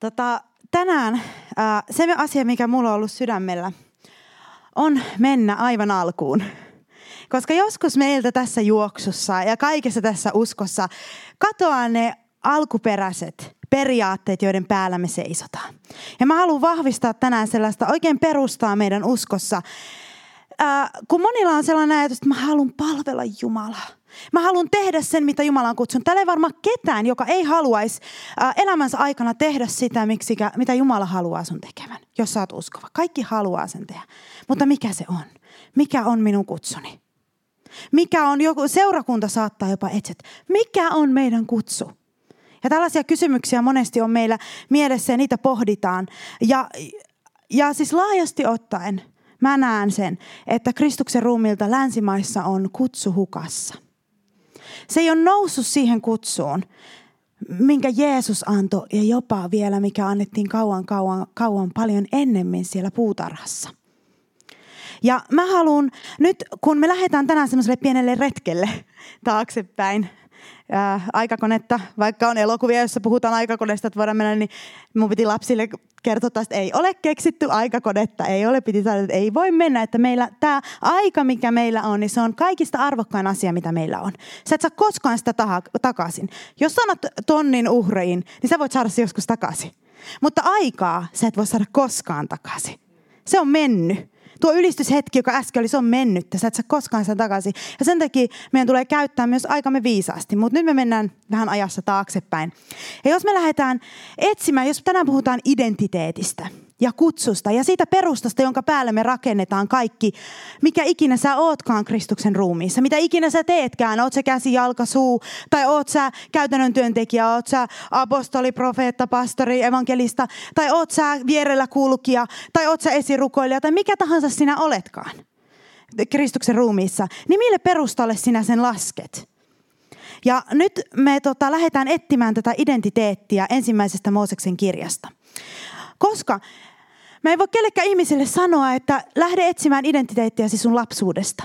Tota, tänään äh, se asia, mikä mulla on ollut sydämellä, on mennä aivan alkuun. Koska joskus meiltä tässä juoksussa ja kaikessa tässä uskossa katoaa ne alkuperäiset periaatteet, joiden päällä me seisotaan. Ja mä haluan vahvistaa tänään sellaista oikein perustaa meidän uskossa. Ää, kun monilla on sellainen ajatus, että mä haluan palvella Jumalaa. Mä haluan tehdä sen, mitä Jumala on kutsunut. Täällä ei varmaan ketään, joka ei haluaisi ää, elämänsä aikana tehdä sitä, miksikä, mitä Jumala haluaa sun tekevän, jos sä oot uskova. Kaikki haluaa sen tehdä. Mutta mikä se on? Mikä on minun kutsuni? Mikä on joku, seurakunta saattaa jopa etsiä, mikä on meidän kutsu? Ja tällaisia kysymyksiä monesti on meillä mielessä ja niitä pohditaan. Ja, ja siis laajasti ottaen mä näen sen, että Kristuksen ruumilta länsimaissa on kutsu hukassa. Se ei ole noussut siihen kutsuun, minkä Jeesus antoi ja jopa vielä, mikä annettiin kauan, kauan, kauan paljon ennemmin siellä puutarhassa. Ja mä haluan nyt, kun me lähdetään tänään semmoiselle pienelle retkelle taaksepäin, ää, aikakonetta, vaikka on elokuvia, joissa puhutaan aikakoneesta, että voidaan mennä, niin mun piti lapsille kertoa, että ei ole keksitty aikakonetta, ei ole, piti sanoa, että ei voi mennä, että meillä tämä aika, mikä meillä on, niin se on kaikista arvokkain asia, mitä meillä on. Sä et saa koskaan sitä taha, takaisin. Jos sanot tonnin uhreiin, niin sä voit saada se joskus takaisin. Mutta aikaa sä et voi saada koskaan takaisin. Se on mennyt. Tuo ylistyshetki, joka äsken oli, se on mennyt. Sä et saa koskaan sen takaisin. Ja sen takia meidän tulee käyttää myös aikamme viisaasti. Mutta nyt me mennään vähän ajassa taaksepäin. Ja jos me lähdetään etsimään, jos tänään puhutaan identiteetistä – ja kutsusta ja siitä perustasta, jonka päälle me rakennetaan kaikki, mikä ikinä sä ootkaan Kristuksen ruumiissa, mitä ikinä sä teetkään, oot sä käsi, jalka, suu, tai oot sä käytännön työntekijä, oot sä apostoli, profeetta, pastori, evankelista, tai oot sä vierellä kulkija, tai oot sä esirukoilija, tai mikä tahansa sinä oletkaan Kristuksen ruumiissa, niin mille perustalle sinä sen lasket? Ja nyt me tota, lähdetään etsimään tätä identiteettiä ensimmäisestä Mooseksen kirjasta. Koska Mä en voi kellekään ihmiselle sanoa, että lähde etsimään identiteettiäsi sun lapsuudesta.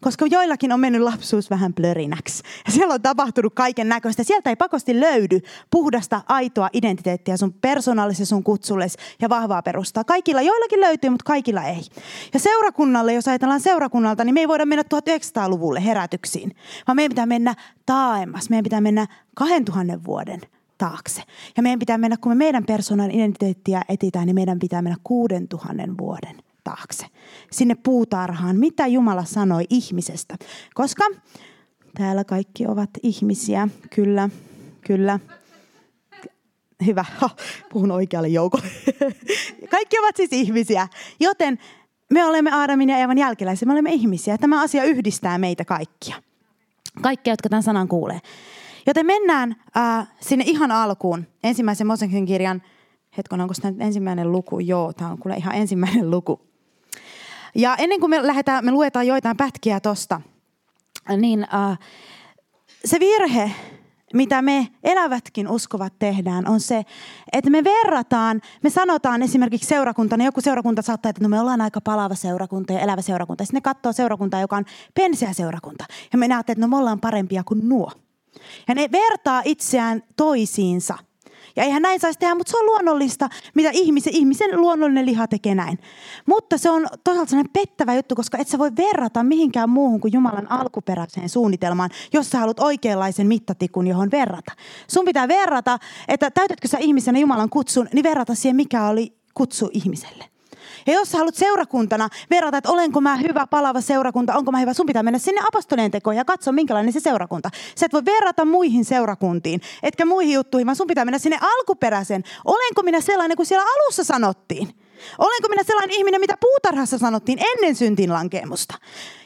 Koska joillakin on mennyt lapsuus vähän plörinäksi. Ja siellä on tapahtunut kaiken näköistä. Sieltä ei pakosti löydy puhdasta, aitoa identiteettiä sun persoonallisessa sun kutsulles ja vahvaa perustaa. Kaikilla, joillakin löytyy, mutta kaikilla ei. Ja seurakunnalle, jos ajatellaan seurakunnalta, niin me ei voida mennä 1900-luvulle herätyksiin. Vaan meidän pitää mennä taaemmas. Meidän pitää mennä 2000 vuoden taakse. Ja meidän pitää mennä, kun me meidän persoonan identiteettiä etitään, niin meidän pitää mennä kuuden tuhannen vuoden taakse. Sinne puutarhaan, mitä Jumala sanoi ihmisestä. Koska täällä kaikki ovat ihmisiä, kyllä, kyllä. Hyvä, ha, puhun oikealle joukolle. Kaikki ovat siis ihmisiä, joten me olemme Aadamin ja Eevan jälkeläisiä, me olemme ihmisiä. Tämä asia yhdistää meitä kaikkia. Kaikkia, jotka tämän sanan kuulee. Joten mennään äh, sinne ihan alkuun, ensimmäisen Moseksen kirjan, hetkon, onko tämä ensimmäinen luku? Joo, tämä on kuule ihan ensimmäinen luku. Ja ennen kuin me lähdetään, me luetaan joitain pätkiä tosta, niin äh, se virhe, mitä me elävätkin uskovat tehdään, on se, että me verrataan, me sanotaan esimerkiksi seurakuntana, joku seurakunta saattaa, että no me ollaan aika palava seurakunta ja elävä seurakunta. Sitten ne katsoo seurakuntaa, joka on pensiä seurakunta. Ja me näette, että no me ollaan parempia kuin nuo. Ja ne vertaa itseään toisiinsa. Ja eihän näin saisi tehdä, mutta se on luonnollista, mitä ihmisen, ihmisen luonnollinen liha tekee näin. Mutta se on toisaalta sellainen pettävä juttu, koska et sä voi verrata mihinkään muuhun kuin Jumalan alkuperäiseen suunnitelmaan, jos sä haluat oikeanlaisen mittatikun, johon verrata. Sun pitää verrata, että täytätkö sä ihmisenä Jumalan kutsun, niin verrata siihen, mikä oli kutsu ihmiselle. Ja jos sä haluat seurakuntana verrata, että olenko mä hyvä palava seurakunta, onko mä hyvä, sun pitää mennä sinne apostolien tekoon ja katsoa, minkälainen se seurakunta. Sä et voi verrata muihin seurakuntiin, etkä muihin juttuihin, vaan sun pitää mennä sinne alkuperäisen. Olenko minä sellainen kuin siellä alussa sanottiin? Olenko minä sellainen ihminen, mitä puutarhassa sanottiin ennen syntin lankeemusta?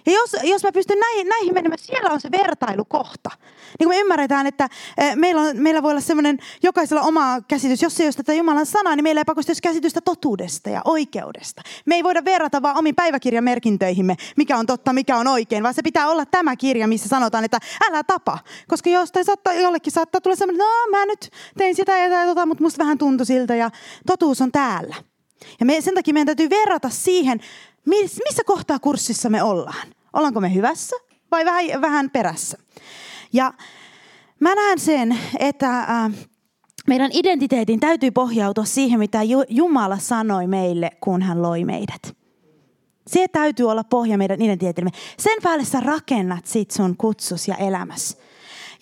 Ja jos, jos mä pystyn näihin, näihin menemään, siellä on se vertailukohta. Niin kun me ymmärretään, että eh, meillä, on, meillä voi olla semmoinen jokaisella oma käsitys. Jos ei ole tätä Jumalan sanaa, niin meillä ei pakosti käsitystä totuudesta ja oikeudesta. Me ei voida verrata vaan omiin päiväkirjamerkintöihimme, mikä on totta, mikä on oikein, vaan se pitää olla tämä kirja, missä sanotaan, että älä tapa. Koska jostain saattaa, jollekin saattaa tulla semmoinen, no mä nyt tein sitä ja tota, mutta musta vähän tuntui siltä ja totuus on täällä. Ja me, sen takia meidän täytyy verrata siihen, missä kohtaa kurssissa me ollaan. Ollaanko me hyvässä vai vähän, vähän perässä? Ja mä näen sen, että äh, meidän identiteetin täytyy pohjautua siihen, mitä Jumala sanoi meille, kun hän loi meidät. Se täytyy olla pohja meidän identiteetimme. Sen päälle sä rakennat sit sun kutsus ja elämässä.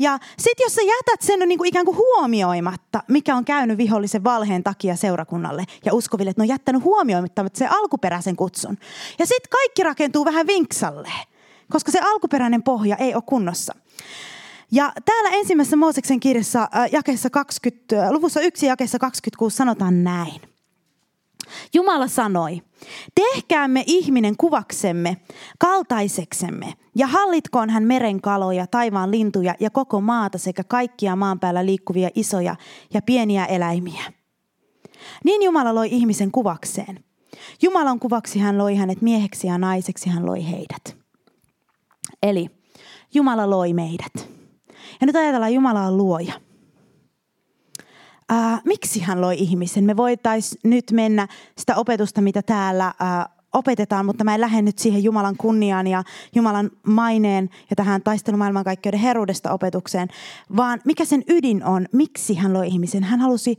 Ja sitten jos sä jätät sen niin kuin ikään kuin huomioimatta, mikä on käynyt vihollisen valheen takia seurakunnalle ja uskoville, että ne on jättänyt huomioimatta se alkuperäisen kutsun. Ja sitten kaikki rakentuu vähän vinksalle, koska se alkuperäinen pohja ei ole kunnossa. Ja täällä ensimmäisessä Mooseksen kirjassa äh, jakeessa 20, äh, luvussa 1 jakeessa 26 sanotaan näin. Jumala sanoi, tehkäämme ihminen kuvaksemme, kaltaiseksemme, ja hallitkoon hän meren kaloja, taivaan lintuja ja koko maata sekä kaikkia maan päällä liikkuvia isoja ja pieniä eläimiä. Niin Jumala loi ihmisen kuvakseen. Jumalan kuvaksi hän loi hänet mieheksi ja naiseksi hän loi heidät. Eli Jumala loi meidät. Ja nyt ajatellaan, Jumala on luoja. Ää, miksi hän loi ihmisen? Me voitaisiin nyt mennä sitä opetusta, mitä täällä ää, opetetaan, mutta mä en lähde nyt siihen Jumalan kunniaan ja Jumalan maineen ja tähän taistelumaailmankaikkeuden heruudesta opetukseen, vaan mikä sen ydin on, miksi hän loi ihmisen. Hän halusi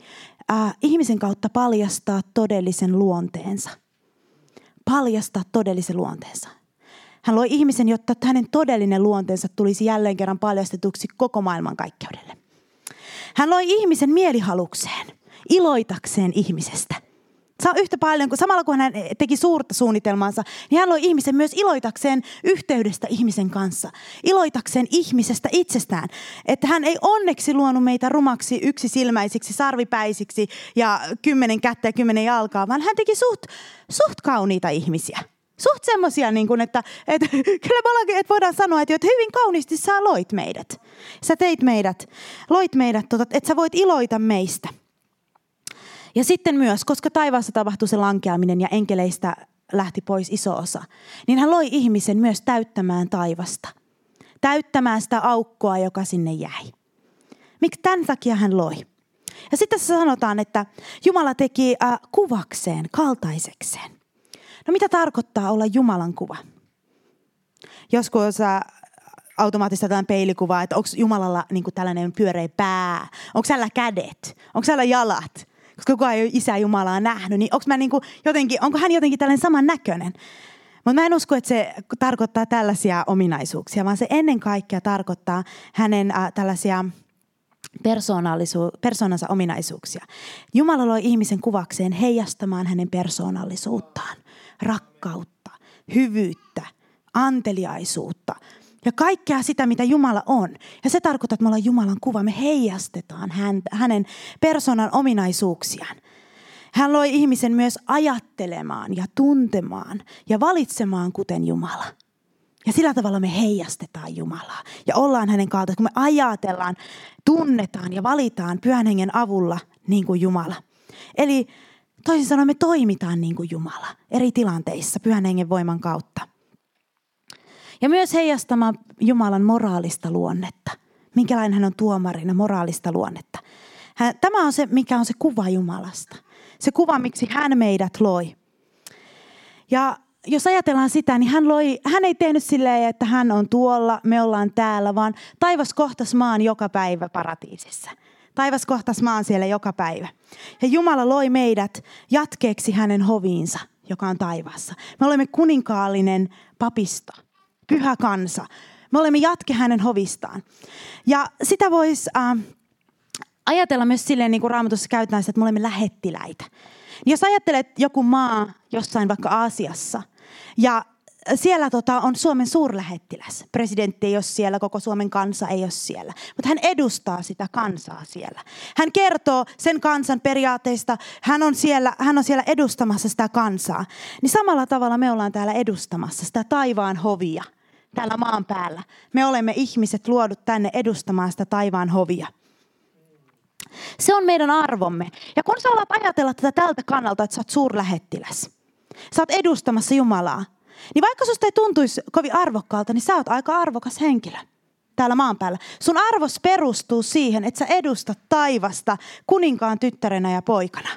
ää, ihmisen kautta paljastaa todellisen luonteensa. Paljastaa todellisen luonteensa. Hän loi ihmisen, jotta hänen todellinen luonteensa tulisi jälleen kerran paljastetuksi koko maailmankaikkeudelle. Hän loi ihmisen mielihalukseen, iloitakseen ihmisestä. Yhtä paljon, kuin samalla kun hän teki suurta suunnitelmansa, niin hän loi ihmisen myös iloitakseen yhteydestä ihmisen kanssa. Iloitakseen ihmisestä itsestään. Että hän ei onneksi luonut meitä rumaksi, yksisilmäisiksi, sarvipäisiksi ja kymmenen kättä ja kymmenen jalkaa, vaan hän teki suht, suht kauniita ihmisiä. Suht semmosia, niin kuin, että, että kyllä että voidaan sanoa, että, että hyvin kauniisti sä loit meidät. Sä teit meidät, loit meidät, tota, että sä voit iloita meistä. Ja sitten myös, koska taivaassa tapahtui se lankeaminen ja enkeleistä lähti pois iso osa, niin hän loi ihmisen myös täyttämään taivasta. Täyttämään sitä aukkoa, joka sinne jäi. Miksi tämän takia hän loi? Ja sitten tässä sanotaan, että Jumala teki äh, kuvakseen, kaltaisekseen. No mitä tarkoittaa olla Jumalan kuva? Joskus sä automaattisesti tällainen peilikuva, että onko Jumalalla niin tällainen pyöreä pää, onko siellä kädet, onko siellä jalat, koska kukaan ei ole isä Jumalaa nähnyt, niin onko, mä niin jotenkin, onko hän jotenkin tällainen saman näköinen? Mutta mä en usko, että se tarkoittaa tällaisia ominaisuuksia, vaan se ennen kaikkea tarkoittaa hänen äh, tällaisia persoonallisu- persoonansa ominaisuuksia. Jumala loi ihmisen kuvakseen heijastamaan hänen persoonallisuuttaan rakkautta, hyvyyttä, anteliaisuutta ja kaikkea sitä, mitä Jumala on. Ja se tarkoittaa, että me ollaan Jumalan kuva. Me heijastetaan hänen persoonan ominaisuuksiaan. Hän loi ihmisen myös ajattelemaan ja tuntemaan ja valitsemaan kuten Jumala. Ja sillä tavalla me heijastetaan Jumalaa ja ollaan hänen kautta, kun me ajatellaan, tunnetaan ja valitaan pyhän hengen avulla niin kuin Jumala. Eli Toisin sanoen me toimitaan niin kuin Jumala eri tilanteissa pyhän hengen voiman kautta. Ja myös heijastamaan Jumalan moraalista luonnetta. Minkälainen hän on tuomarina, moraalista luonnetta. Tämä on se, mikä on se kuva Jumalasta. Se kuva, miksi hän meidät loi. Ja jos ajatellaan sitä, niin hän, loi, hän ei tehnyt silleen, että hän on tuolla, me ollaan täällä, vaan taivas kohtas maan joka päivä paratiisissa. Taivas kohtas maan siellä joka päivä. Ja Jumala loi meidät jatkeeksi hänen hoviinsa, joka on taivaassa. Me olemme kuninkaallinen papisto, pyhä kansa. Me olemme jatke hänen hovistaan. Ja sitä voisi äh, ajatella myös silleen, niin kuin raamatussa käytetään että me olemme lähettiläitä. Jos ajattelet joku maa jossain vaikka Aasiassa, ja siellä tota, on Suomen suurlähettiläs. Presidentti ei ole siellä, koko Suomen kansa ei ole siellä. Mutta hän edustaa sitä kansaa siellä. Hän kertoo sen kansan periaatteista. Hän on siellä, hän on siellä edustamassa sitä kansaa. Niin samalla tavalla me ollaan täällä edustamassa sitä taivaan hovia täällä maan päällä. Me olemme ihmiset luodut tänne edustamaan sitä taivaan hovia. Se on meidän arvomme. Ja kun sä alat ajatella tätä tältä kannalta, että sä oot suurlähettiläs. Sä oot edustamassa Jumalaa. Niin vaikka susta ei tuntuisi kovin arvokkaalta, niin sä oot aika arvokas henkilö täällä maan päällä. Sun arvos perustuu siihen, että sä edustat taivasta kuninkaan tyttärenä ja poikana.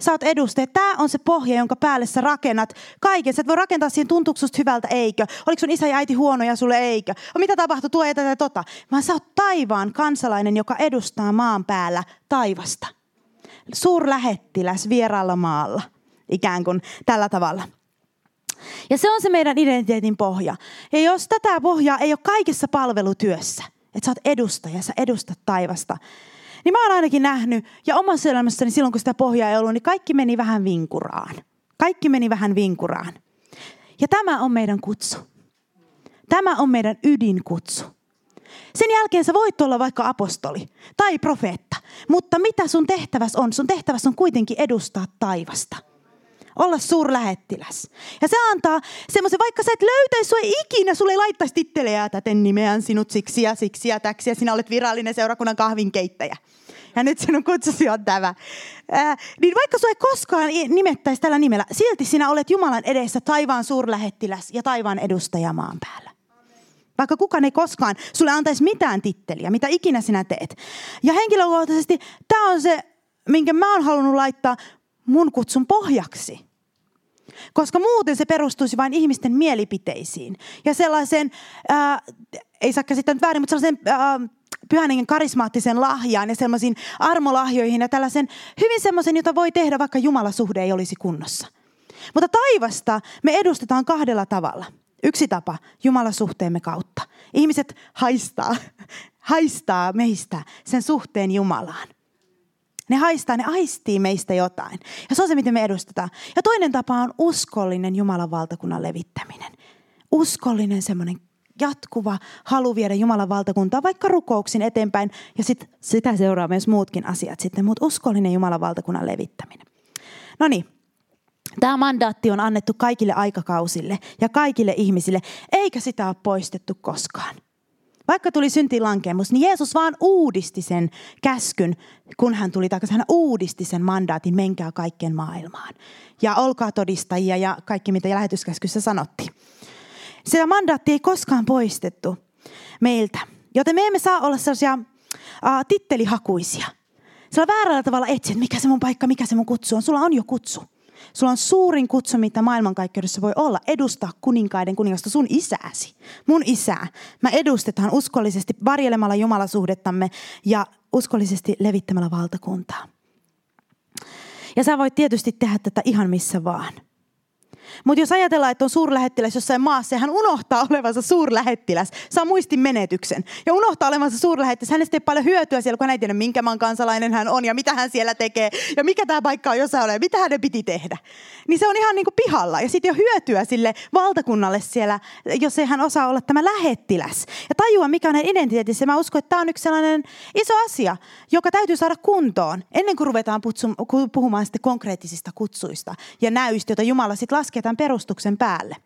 Sä oot edustaja. Tämä on se pohja, jonka päälle sä rakennat kaiken. Sä et voi rakentaa siihen tuntuuko hyvältä, eikö? Oliko sun isä ja äiti huonoja sulle, eikö? O, mitä tapahtui, tuo ja tätä tota. Vaan sä oot taivaan kansalainen, joka edustaa maan päällä taivasta. Suurlähettiläs vieraalla maalla. Ikään kuin tällä tavalla. Ja se on se meidän identiteetin pohja. Ja jos tätä pohjaa ei ole kaikessa palvelutyössä, että sä oot edustaja, sä edustat taivasta, niin mä oon ainakin nähnyt, ja omassa elämässäni silloin kun sitä pohjaa ei ollut, niin kaikki meni vähän vinkuraan. Kaikki meni vähän vinkuraan. Ja tämä on meidän kutsu. Tämä on meidän ydinkutsu. Sen jälkeen sä voit olla vaikka apostoli tai profeetta, mutta mitä sun tehtäväs on? Sun tehtäväs on kuitenkin edustaa taivasta olla suurlähettiläs. Ja se antaa semmoisen, vaikka sä et löytäisi sua ikinä, sulle ei laittaisi tittelejä, täten nimeän sinut siksi ja siksi ja täksi ja sinä olet virallinen seurakunnan kahvinkeittäjä. Ja nyt sinun kutsusi on tämä. Ää, niin vaikka sua ei koskaan nimettäisi tällä nimellä, silti sinä olet Jumalan edessä taivaan suurlähettiläs ja taivaan edustaja maan päällä. Vaikka kukaan ei koskaan sulle antaisi mitään titteliä, mitä ikinä sinä teet. Ja henkilökohtaisesti tämä on se, minkä mä oon halunnut laittaa mun kutsun pohjaksi. Koska muuten se perustuisi vain ihmisten mielipiteisiin ja sellaisen, ää, ei saa käsittää nyt väärin, mutta sellaisen ää, pyhän karismaattisen lahjaan ja sellaisiin armolahjoihin ja tällaisen hyvin semmoisen, jota voi tehdä, vaikka Jumalasuhde ei olisi kunnossa. Mutta taivasta me edustetaan kahdella tavalla. Yksi tapa Jumalasuhteemme kautta. Ihmiset haistaa, haistaa meistä sen suhteen Jumalaan. Ne haistaa, ne aistii meistä jotain. Ja se on se, miten me edustetaan. Ja toinen tapa on uskollinen Jumalan valtakunnan levittäminen. Uskollinen semmoinen jatkuva halu viedä Jumalan valtakuntaa vaikka rukouksin eteenpäin. Ja sit, sitä seuraa myös muutkin asiat sitten, mutta uskollinen Jumalan valtakunnan levittäminen. No niin, Tämä mandaatti on annettu kaikille aikakausille ja kaikille ihmisille, eikä sitä ole poistettu koskaan. Vaikka tuli syntilankemus, niin Jeesus vaan uudisti sen käskyn, kun hän tuli takaisin. Hän uudisti sen mandaatin, menkää kaikkeen maailmaan. Ja olkaa todistajia ja kaikki, mitä lähetyskäskyssä sanottiin. Sitä mandaatti ei koskaan poistettu meiltä. Joten me emme saa olla sellaisia uh, tittelihakuisia. Sillä väärällä tavalla etsiä, että mikä se mun paikka, mikä se mun kutsu on. Sulla on jo kutsu. Sulla on suurin kutsu, mitä maailmankaikkeudessa voi olla, edustaa kuninkaiden kuningasta sun isääsi, mun isää. Mä edustetaan uskollisesti varjelemalla Jumalasuhdettamme ja uskollisesti levittämällä valtakuntaa. Ja sä voit tietysti tehdä tätä ihan missä vaan – mutta jos ajatellaan, että on suurlähettiläs jossain maassa ja hän unohtaa olevansa suurlähettiläs, saa muistin menetyksen. Ja unohtaa olevansa suurlähettiläs, hänestä ei paljon hyötyä siellä, kun hän ei tiedä, minkä maan kansalainen hän on ja mitä hän siellä tekee ja mikä tämä paikka on jossain ole mitä hänen piti tehdä. Niin se on ihan niin kuin pihalla ja sitten ole hyötyä sille valtakunnalle siellä, jos ei hän osaa olla tämä lähettiläs. Ja tajua, mikä on hänen identiteetissä. Mä uskon, että tämä on yksi sellainen iso asia, joka täytyy saada kuntoon ennen kuin ruvetaan puhumaan sitten konkreettisista kutsuista ja näyistä, joita Jumala sitten laskee tämän perustuksen päälle.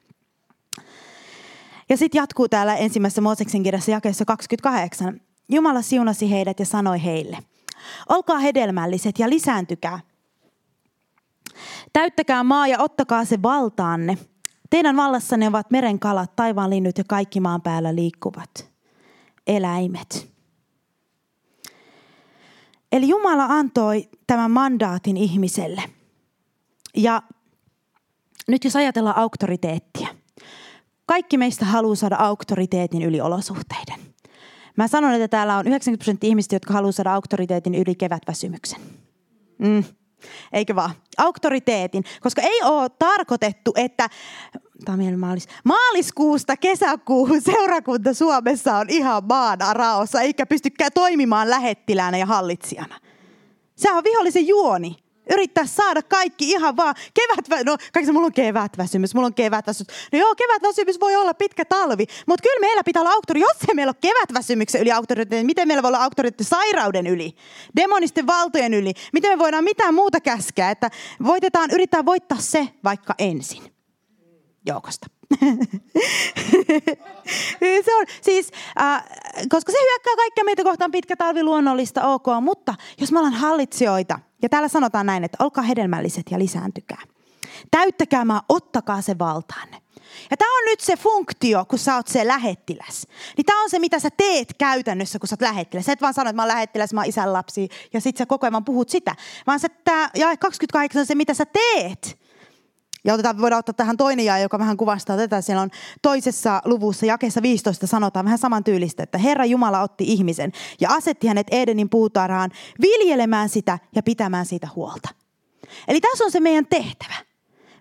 Ja sitten jatkuu täällä ensimmäisessä Mooseksen kirjassa jakeessa 28. Jumala siunasi heidät ja sanoi heille, olkaa hedelmälliset ja lisääntykää. Täyttäkää maa ja ottakaa se valtaanne. Teidän vallassanne ovat meren kalat, taivaan linnut ja kaikki maan päällä liikkuvat eläimet. Eli Jumala antoi tämän mandaatin ihmiselle. Ja nyt jos ajatellaan auktoriteettia. Kaikki meistä haluaa saada auktoriteetin yli olosuhteiden. Mä sanon, että täällä on 90 prosenttia ihmistä, jotka haluaa saada auktoriteetin yli kevätväsymyksen. Mm. Eikö vaan? Auktoriteetin. Koska ei ole tarkoitettu, että maalis, maaliskuusta kesäkuuhun seurakunta Suomessa on ihan maana raossa, eikä pystykään toimimaan lähettilänä ja hallitsijana. Se on vihollisen juoni yrittää saada kaikki ihan vaan kevät, no kaikki mulla on kevätväsymys, mulla on kevätväsymys. No joo, kevätväsymys voi olla pitkä talvi, mutta kyllä meillä pitää olla auktori, jos ei meillä ole kevätväsymyksen yli auktoriteetti, niin miten meillä voi olla auktoriteetti sairauden yli, demonisten valtojen yli, miten me voidaan mitään muuta käskeä, että voitetaan, yrittää voittaa se vaikka ensin joukosta. se on siis, äh, koska se hyökkää kaikkea meitä kohtaan pitkä talvi luonnollista, ok, mutta jos me ollaan hallitsijoita, ja täällä sanotaan näin, että olkaa hedelmälliset ja lisääntykää. Täyttäkää maa, ottakaa se valtaanne. Ja tämä on nyt se funktio, kun sä oot se lähettiläs. Niin tämä on se, mitä sä teet käytännössä, kun sä oot lähettiläs. Sä et vaan sano, että mä oon lähettiläs, mä oon isän lapsi, ja sit sä koko ajan puhut sitä. Vaan se, tää, ja 28 on se, mitä sä teet. Ja otetaan, voidaan ottaa tähän toinen jae, joka vähän kuvastaa tätä. Siellä on toisessa luvussa, jakeessa 15 sanotaan vähän saman tyylistä, että Herra Jumala otti ihmisen ja asetti hänet Edenin puutarhaan viljelemään sitä ja pitämään siitä huolta. Eli tässä on se meidän tehtävä.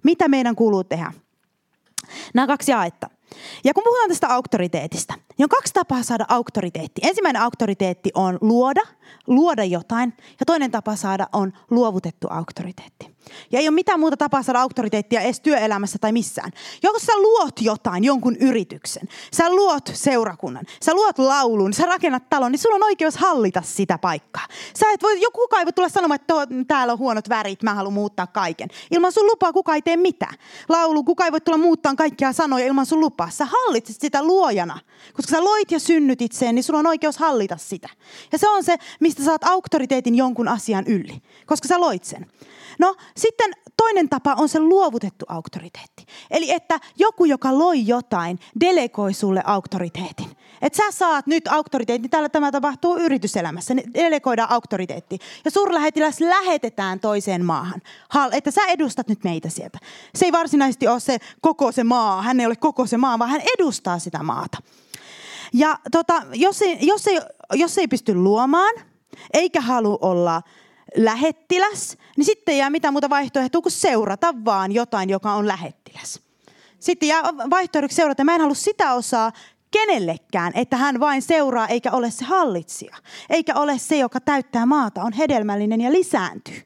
Mitä meidän kuuluu tehdä? Nämä kaksi jaetta. Ja kun puhutaan tästä auktoriteetista, niin on kaksi tapaa saada auktoriteetti. Ensimmäinen auktoriteetti on luoda, luoda jotain, ja toinen tapa saada on luovutettu auktoriteetti. Ja ei ole mitään muuta tapaa saada auktoriteettia edes työelämässä tai missään. Joko sä luot jotain, jonkun yrityksen, sä luot seurakunnan, sä luot laulun, sä rakennat talon, niin sulla on oikeus hallita sitä paikkaa. Sä et voi, joku kukaan ei voi tulla sanomaan, että täällä on huonot värit, mä haluan muuttaa kaiken. Ilman sun lupaa kukaan ei tee mitään. Laulu, kukaan ei voi tulla muuttaa kaikkia sanoja ilman sun lupaa. Sä hallitset sitä luojana. Koska sä loit ja synnyt itseen, niin sulla on oikeus hallita sitä. Ja se on se, mistä saat auktoriteetin jonkun asian yli. Koska sä loit sen. No sitten toinen tapa on se luovutettu auktoriteetti. Eli että joku, joka loi jotain, delegoi sulle auktoriteetin. Että sä saat nyt auktoriteetti, tällä tämä tapahtuu yrityselämässä, delegoidaan auktoriteetti. Ja suurlähetiläs lähetetään toiseen maahan, että sä edustat nyt meitä sieltä. Se ei varsinaisesti ole se koko se maa, hän ei ole koko se maa, vaan hän edustaa sitä maata. Ja tota, jos, ei, jos, ei, jos ei pysty luomaan, eikä halua olla lähettiläs, niin sitten ei jää mitään muuta vaihtoehtoa kuin seurata vaan jotain, joka on lähettiläs. Sitten jää vaihtoehdoksi seurata. Mä en halua sitä osaa kenellekään, että hän vain seuraa eikä ole se hallitsija. Eikä ole se, joka täyttää maata, on hedelmällinen ja lisääntyy.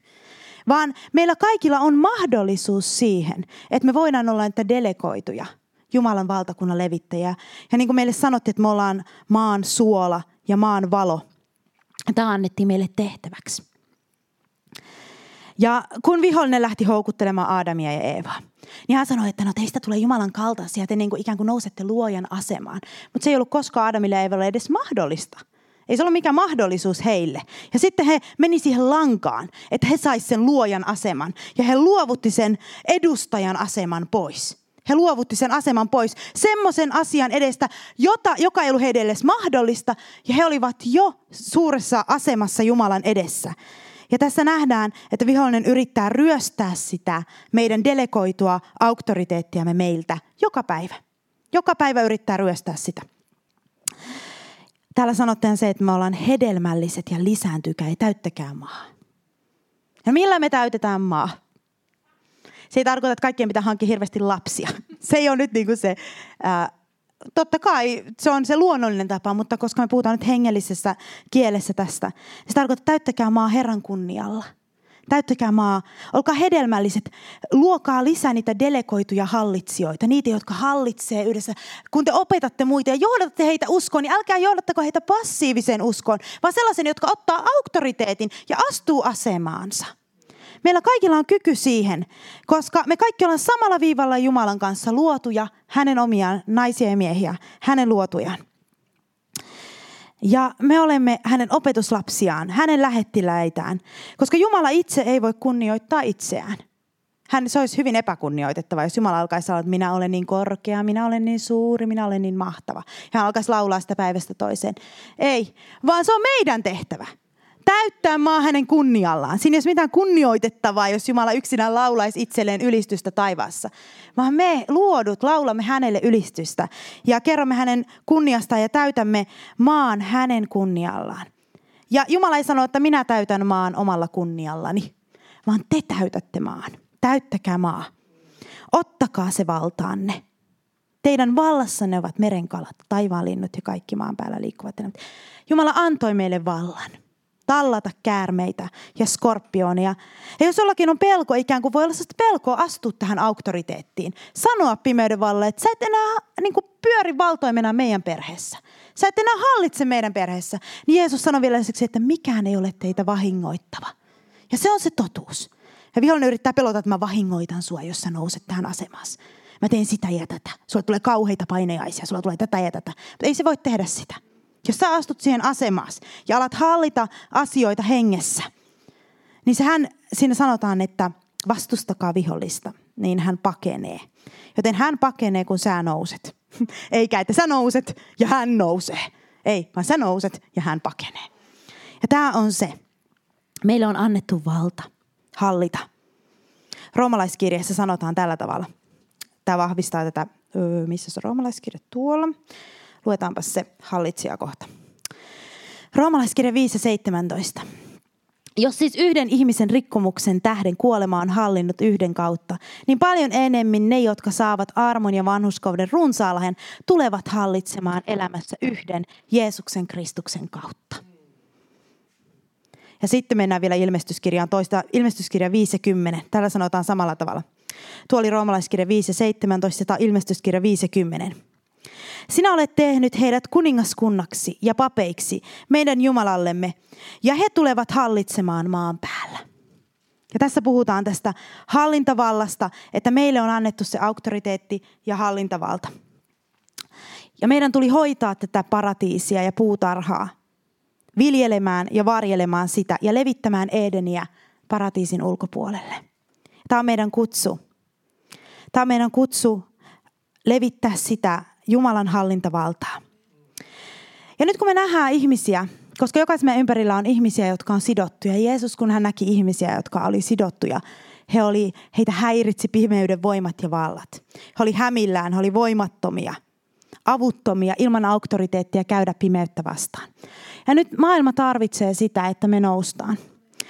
Vaan meillä kaikilla on mahdollisuus siihen, että me voidaan olla niitä delegoituja, Jumalan valtakunnan levittäjiä. Ja niin kuin meille sanottiin, että me ollaan maan suola ja maan valo. Tämä annettiin meille tehtäväksi. Ja kun vihollinen lähti houkuttelemaan Aadamia ja Eevaa, niin hän sanoi, että no teistä tulee Jumalan kaltaisia, te niin kuin ikään kuin nousette luojan asemaan. Mutta se ei ollut koskaan Aadamille ja Eevalle edes mahdollista. Ei se ollut mikään mahdollisuus heille. Ja sitten he meni siihen lankaan, että he saisivat sen luojan aseman. Ja he luovutti sen edustajan aseman pois. He luovutti sen aseman pois semmoisen asian edestä, jota, joka ei ollut heille edes mahdollista. Ja he olivat jo suuressa asemassa Jumalan edessä. Ja tässä nähdään, että vihollinen yrittää ryöstää sitä meidän delegoitua auktoriteettiamme meiltä joka päivä. Joka päivä yrittää ryöstää sitä. Täällä sanotaan se, että me ollaan hedelmälliset ja lisääntykää ja täyttäkää maa. Ja millä me täytetään maa? Se ei tarkoita, että kaikkien pitää hankkia hirveästi lapsia. Se ei ole nyt niin kuin se ää, totta kai se on se luonnollinen tapa, mutta koska me puhutaan nyt hengellisessä kielessä tästä, niin se tarkoittaa, että täyttäkää maa Herran kunnialla. Täyttäkää maa, olkaa hedelmälliset, luokaa lisää niitä delegoituja hallitsijoita, niitä, jotka hallitsee yhdessä. Kun te opetatte muita ja johdatatte heitä uskoon, niin älkää johdattako heitä passiiviseen uskoon, vaan sellaisen, jotka ottaa auktoriteetin ja astuu asemaansa. Meillä kaikilla on kyky siihen, koska me kaikki ollaan samalla viivalla Jumalan kanssa luotuja, hänen omiaan naisia ja miehiä, hänen luotujaan. Ja me olemme hänen opetuslapsiaan, hänen lähettiläitään, koska Jumala itse ei voi kunnioittaa itseään. Hän, se olisi hyvin epäkunnioitettava, jos Jumala alkaisi sanoa, että minä olen niin korkea, minä olen niin suuri, minä olen niin mahtava. Hän alkaisi laulaa sitä päivästä toiseen. Ei, vaan se on meidän tehtävä täyttää maa hänen kunniallaan. Siinä ei ole mitään kunnioitettavaa, jos Jumala yksinään laulaisi itselleen ylistystä taivaassa. Vaan me luodut laulamme hänelle ylistystä ja kerromme hänen kunniastaan ja täytämme maan hänen kunniallaan. Ja Jumala ei sano, että minä täytän maan omalla kunniallani, vaan te täytätte maan. Täyttäkää maa. Ottakaa se valtaanne. Teidän vallassanne ovat merenkalat, taivaanlinnut ja kaikki maan päällä liikkuvat. Jumala antoi meille vallan tallata käärmeitä ja skorpionia. Ja jos jollakin on pelko, ikään kuin voi olla sellaista pelkoa astua tähän auktoriteettiin. Sanoa pimeyden valle, että sä et enää niin kuin pyöri valtoimena meidän perheessä. Sä et enää hallitse meidän perheessä. Niin Jeesus sanoi vielä lisäksi, että mikään ei ole teitä vahingoittava. Ja se on se totuus. Ja vihollinen yrittää pelota, että mä vahingoitan sua, jos sä nouset tähän asemaan. Mä teen sitä ja tätä. Sulla tulee kauheita painejaisia, sulla tulee tätä ja tätä. Mutta ei se voi tehdä sitä. Jos sä astut siihen asemaan ja alat hallita asioita hengessä, niin sehän siinä sanotaan, että vastustakaa vihollista. niin hän pakenee. Joten hän pakenee, kun sä nouset. Eikä, että sä nouset ja hän nousee. Ei, vaan sä nouset ja hän pakenee. Ja tämä on se. Meille on annettu valta hallita. Roomalaiskirjassa sanotaan tällä tavalla. Tämä vahvistaa tätä, missä se roomalaiskirja tuolla. Luetaanpa se hallitsijakohta. Roomalaiskirja 5.17. Jos siis yhden ihmisen rikkomuksen tähden kuolema on hallinnut yhden kautta, niin paljon enemmän ne, jotka saavat armon ja vanhuskauden runsaalahen, tulevat hallitsemaan elämässä yhden Jeesuksen Kristuksen kautta. Ja sitten mennään vielä ilmestyskirjaan toista, ilmestyskirja 50. Täällä sanotaan samalla tavalla. Tuo oli roomalaiskirja 5.17 tai ilmestyskirja 50. Sinä olet tehnyt heidät kuningaskunnaksi ja papeiksi meidän Jumalallemme, ja he tulevat hallitsemaan maan päällä. Ja tässä puhutaan tästä hallintavallasta, että meille on annettu se auktoriteetti ja hallintavalta. Ja meidän tuli hoitaa tätä paratiisia ja puutarhaa, viljelemään ja varjelemaan sitä ja levittämään Edeniä paratiisin ulkopuolelle. Tämä on meidän kutsu. Tämä on meidän kutsu levittää sitä Jumalan hallintavaltaa. Ja nyt kun me nähdään ihmisiä, koska jokaisen meidän ympärillä on ihmisiä, jotka on sidottuja. Jeesus, kun hän näki ihmisiä, jotka oli sidottuja, he oli, heitä häiritsi pimeyden voimat ja vallat. He oli hämillään, he oli voimattomia, avuttomia, ilman auktoriteettia käydä pimeyttä vastaan. Ja nyt maailma tarvitsee sitä, että me noustaan.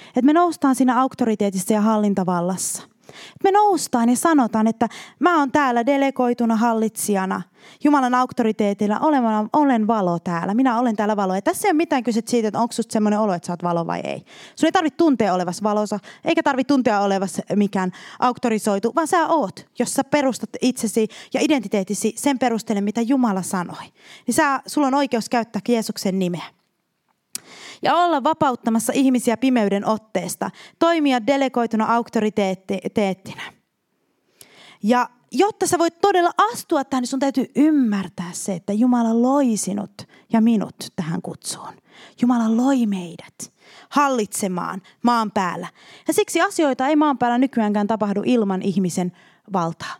Että me noustaan siinä auktoriteetissa ja hallintavallassa – me noustaan ja sanotaan, että mä oon täällä delegoituna hallitsijana. Jumalan auktoriteetilla olen, olen valo täällä. Minä olen täällä valo. Ja tässä ei ole mitään kyse siitä, että onko susta semmoinen olo, että sä oot valo vai ei. Sun ei tarvitse tuntea olevassa valossa, eikä tarvitse tuntea olevassa mikään auktorisoitu, vaan sä oot, jos sä perustat itsesi ja identiteettisi sen perusteelle, mitä Jumala sanoi. Niin sä, sulla on oikeus käyttää Jeesuksen nimeä ja olla vapauttamassa ihmisiä pimeyden otteesta, toimia delegoituna auktoriteettina. Ja jotta sä voit todella astua tähän, niin sun täytyy ymmärtää se, että Jumala loi sinut ja minut tähän kutsuun. Jumala loi meidät hallitsemaan maan päällä. Ja siksi asioita ei maan päällä nykyäänkään tapahdu ilman ihmisen valtaa.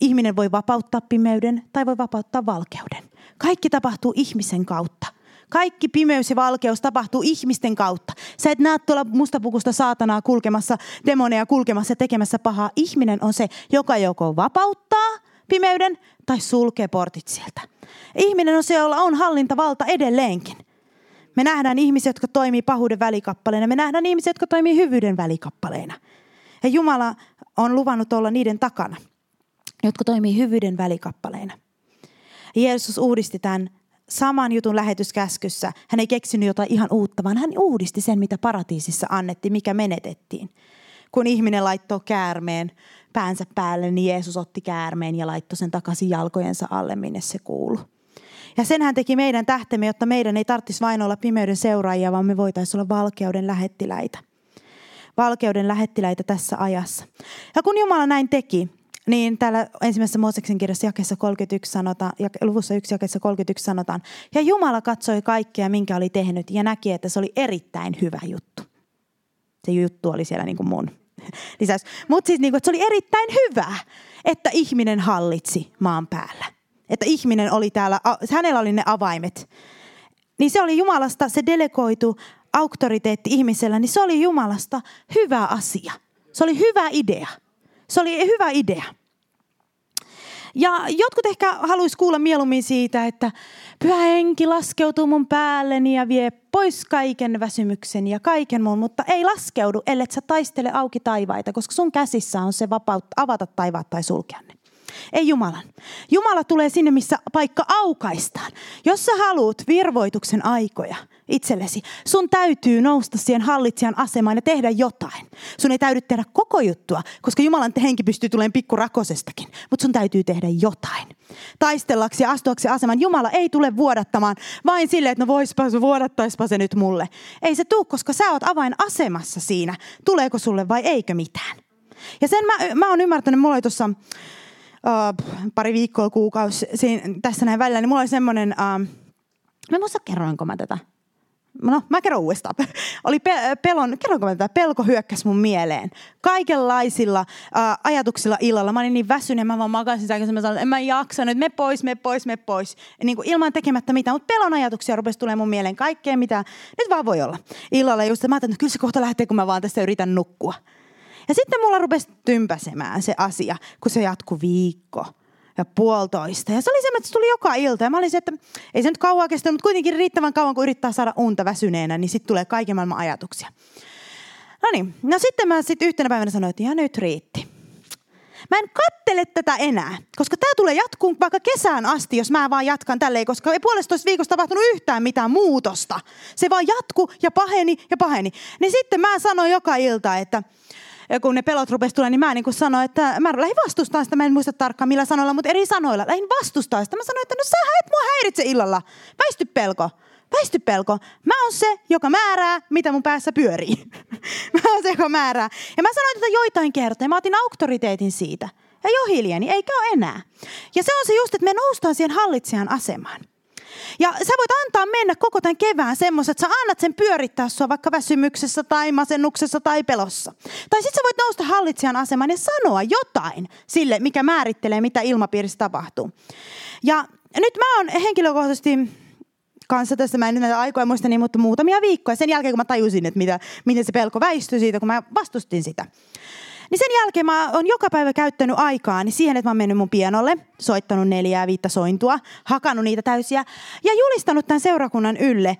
Ihminen voi vapauttaa pimeyden tai voi vapauttaa valkeuden. Kaikki tapahtuu ihmisen kautta. Kaikki pimeys ja valkeus tapahtuu ihmisten kautta. Sä et näe tuolla mustapukusta saatanaa kulkemassa, demoneja kulkemassa ja tekemässä pahaa. Ihminen on se, joka joko vapauttaa pimeyden tai sulkee portit sieltä. Ihminen on se, jolla on hallintavalta edelleenkin. Me nähdään ihmisiä, jotka toimii pahuuden välikappaleina. Me nähdään ihmisiä, jotka toimii hyvyyden välikappaleina. Ja Jumala on luvannut olla niiden takana, jotka toimii hyvyyden välikappaleina. Jeesus uudisti tämän saman jutun lähetyskäskyssä. Hän ei keksinyt jotain ihan uutta, vaan hän uudisti sen, mitä paratiisissa annettiin, mikä menetettiin. Kun ihminen laittoi käärmeen päänsä päälle, niin Jeesus otti käärmeen ja laittoi sen takaisin jalkojensa alle, minne se kuuluu. Ja sen hän teki meidän tähtemme, jotta meidän ei tarvitsisi vain olla pimeyden seuraajia, vaan me voitaisiin olla valkeuden lähettiläitä. Valkeuden lähettiläitä tässä ajassa. Ja kun Jumala näin teki, niin täällä ensimmäisessä Mooseksen kirjassa jakeessa 31 sanotaan, luvussa 1 jakeessa 31 sanotaan, ja Jumala katsoi kaikkea, minkä oli tehnyt, ja näki, että se oli erittäin hyvä juttu. Se juttu oli siellä niin kuin mun lisäys. Mutta siis niin kuin, että se oli erittäin hyvä, että ihminen hallitsi maan päällä. Että ihminen oli täällä, hänellä oli ne avaimet. Niin se oli Jumalasta, se delegoitu auktoriteetti ihmisellä, niin se oli Jumalasta hyvä asia. Se oli hyvä idea. Se oli hyvä idea. Ja jotkut ehkä haluaisi kuulla mieluummin siitä, että pyhä henki laskeutuu mun päälleni ja vie pois kaiken väsymyksen ja kaiken muun, mutta ei laskeudu, ellei sä taistele auki taivaita, koska sun käsissä on se vapaut avata taivaat tai sulkea ne. Ei Jumalan. Jumala tulee sinne, missä paikka aukaistaan. Jos sä haluat virvoituksen aikoja itsellesi, sun täytyy nousta siihen hallitsijan asemaan ja tehdä jotain. Sun ei täydy tehdä koko juttua, koska Jumalan henki pystyy tulemaan pikkurakosestakin, mutta sun täytyy tehdä jotain. Taistellaksi ja astuaksi asemaan. Jumala ei tule vuodattamaan vain silleen, että no voispa, vuodattaispa se nyt mulle. Ei se tuu, koska sä oot asemassa siinä, tuleeko sulle vai eikö mitään. Ja sen mä, mä oon ymmärtänyt, mulla oli tuossa uh, pari viikkoa, kuukausi tässä näin välillä, niin mulla oli semmoinen, uh, mä en muista kerroinko mä tätä. No, mä kerron uudestaan. Oli pe- pelon, kerronko mä tätä? Pelko hyökkäsi mun mieleen. Kaikenlaisilla äh, ajatuksilla illalla. Mä olin niin väsynyt, mä vaan makasin sitä, mä sanoin, en mä jaksa nyt, me pois, me pois, me pois. Niin kuin ilman tekemättä mitään, mutta pelon ajatuksia rupesi tulemaan mun mieleen kaikkea, mitä nyt vaan voi olla. Illalla just, mä ajattelin, että kyllä se kohta lähtee, kun mä vaan tästä yritän nukkua. Ja sitten mulla rupesi tympäsemään se asia, kun se jatkuu viikko ja puolitoista. Ja se oli se, että se tuli joka ilta. Ja mä olin se, että ei se nyt kauan kestänyt, mutta kuitenkin riittävän kauan, kun yrittää saada unta väsyneenä, niin sitten tulee kaiken maailman ajatuksia. No niin, no sitten mä sitten yhtenä päivänä sanoin, että ihan nyt riitti. Mä en kattele tätä enää, koska tämä tulee jatkuun vaikka kesään asti, jos mä vaan jatkan tälleen, koska ei puolestoista viikosta tapahtunut yhtään mitään muutosta. Se vaan jatku ja paheni ja paheni. Niin sitten mä sanoin joka ilta, että ja kun ne pelot rupesi tulemaan, niin mä niin sanoin, että mä lähdin vastustaa sitä. Mä en muista tarkkaan millä sanoilla, mutta eri sanoilla. Lähdin vastustaa sitä. Mä sanoin, että no sä et mua häiritse illalla. Väisty pelko. Väisty pelko. Mä oon se, joka määrää, mitä mun päässä pyörii. mä oon se, joka määrää. Ja mä sanoin tätä joitain kertoja. Mä otin auktoriteetin siitä. Ja jo hiljeni, eikä ole enää. Ja se on se just, että me noustaan siihen hallitsijan asemaan. Ja sä voit antaa mennä koko tämän kevään semmoiset, että sä annat sen pyörittää sua vaikka väsymyksessä tai masennuksessa tai pelossa. Tai sitten sä voit nousta hallitsijan asemaan ja sanoa jotain sille, mikä määrittelee, mitä ilmapiirissä tapahtuu. Ja nyt mä oon henkilökohtaisesti kanssa tässä, mä en näitä aikoja muista niin, mutta muutamia viikkoja sen jälkeen, kun mä tajusin, että mitä, miten se pelko väistyi siitä, kun mä vastustin sitä. Niin sen jälkeen mä oon joka päivä käyttänyt aikaa niin siihen, että mä oon mennyt mun pianolle, soittanut neljää viittä sointua, hakannut niitä täysiä ja julistanut tämän seurakunnan ylle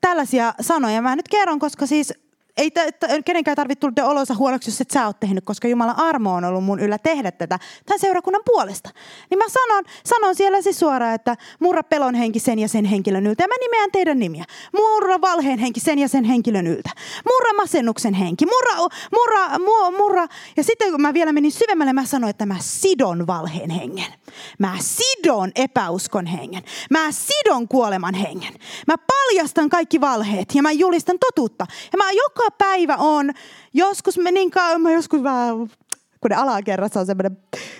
tällaisia sanoja. Mä nyt kerron, koska siis ei t- kenenkään tarvitse tulla olonsa huonoksi, jos et sä oot tehnyt, koska Jumalan armo on ollut mun yllä tehdä tätä tämän seurakunnan puolesta. Niin mä sanon, sanon siellä siis suoraan, että murra pelon henki sen ja sen henkilön yltä. Ja mä nimeän teidän nimiä. Murra valheen henki sen ja sen henkilön yltä. Murra masennuksen henki. Murra, murra, murra, murra. Ja sitten kun mä vielä menin syvemmälle, mä sanoin, että mä sidon valheen hengen. Mä sidon epäuskon hengen. Mä sidon kuoleman hengen. Mä paljastan kaikki valheet ja mä julistan totuutta. Ja mä joka päivä on. Joskus me niin kauan, mä joskus vähän kun ne alakerrassa on semmoinen,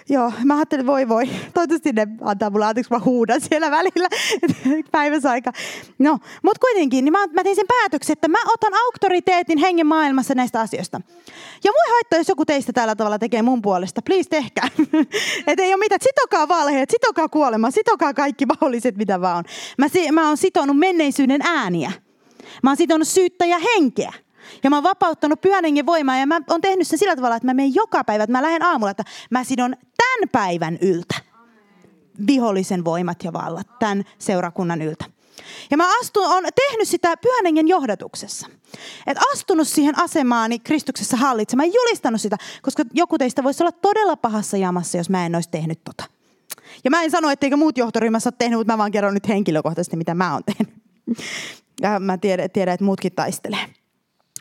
joo, mä ajattelin, voi voi, toivottavasti ne antaa mulle anteeksi, mä huudan siellä välillä päivässä aika. No, mutta kuitenkin, niin mä, mä tein sen päätöksen, että mä otan auktoriteetin hengen maailmassa näistä asioista. Ja mua haittaa, jos joku teistä tällä tavalla tekee mun puolesta, please tehkää. että ei ole mitään, sitokaa valheet, sitokaa kuolema, sitokaa kaikki mahdolliset, mitä vaan on. Mä, mä oon sitonut menneisyyden ääniä. Mä oon sitonut syyttäjä henkeä. Ja mä oon vapauttanut pyhän hengen voimaa ja mä oon tehnyt sen sillä tavalla, että mä menen joka päivä, että mä lähden aamulla, että mä sidon tämän päivän yltä vihollisen voimat ja vallat tämän seurakunnan yltä. Ja mä astun, on tehnyt sitä pyhän hengen johdatuksessa. Et astunut siihen asemaani Kristuksessa hallitsemaan, julistanut sitä, koska joku teistä voisi olla todella pahassa jamassa, jos mä en olisi tehnyt tota. Ja mä en sano, etteikö muut johtoryhmässä ole tehnyt, mutta mä vaan kerron nyt henkilökohtaisesti, mitä mä oon tehnyt. Ja mä tiedän, tiedän että muutkin taistelee.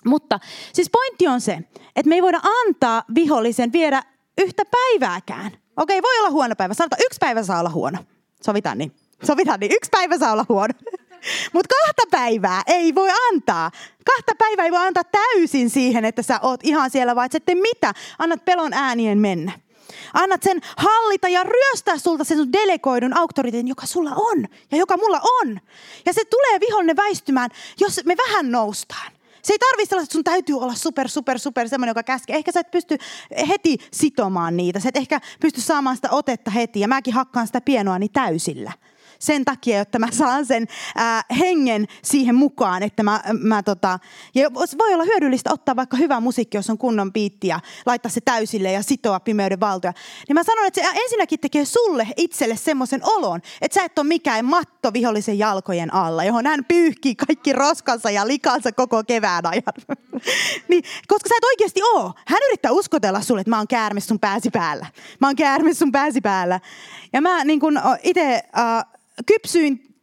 Mutta siis pointti on se, että me ei voida antaa vihollisen viedä yhtä päivääkään. Okei, voi olla huono päivä. Sanotaan, yksi päivä saa olla huono. Sovitaan niin. Sovitaan niin. Yksi päivä saa olla huono. Mutta kahta päivää ei voi antaa. Kahta päivää ei voi antaa täysin siihen, että sä oot ihan siellä, vaan sitten mitä? Annat pelon äänien mennä. Annat sen hallita ja ryöstää sulta sen sun delegoidun auktoriteetin, joka sulla on ja joka mulla on. Ja se tulee vihollinen väistymään, jos me vähän noustaan. Se ei tarvitse olla, että sun täytyy olla super, super, super semmoinen, joka käskee. Ehkä sä et pysty heti sitomaan niitä. Sä et ehkä pysty saamaan sitä otetta heti. Ja mäkin hakkaan sitä pienoa niin täysillä sen takia, että mä saan sen ää, hengen siihen mukaan, että mä, mä tota, ja voi olla hyödyllistä ottaa vaikka hyvä musiikki, jos on kunnon biitti ja laittaa se täysille ja sitoa pimeyden valtoja. Niin mä sanon, että se ensinnäkin tekee sulle itselle semmoisen olon, että sä et ole mikään matto vihollisen jalkojen alla, johon hän pyyhkii kaikki roskansa ja likansa koko kevään ajan. niin, koska sä et oikeasti oo. Hän yrittää uskotella sulle, että mä oon käärme sun pääsi päällä. Mä oon käärme sun pääsi päällä. Ja mä niin itse äh, kypsyin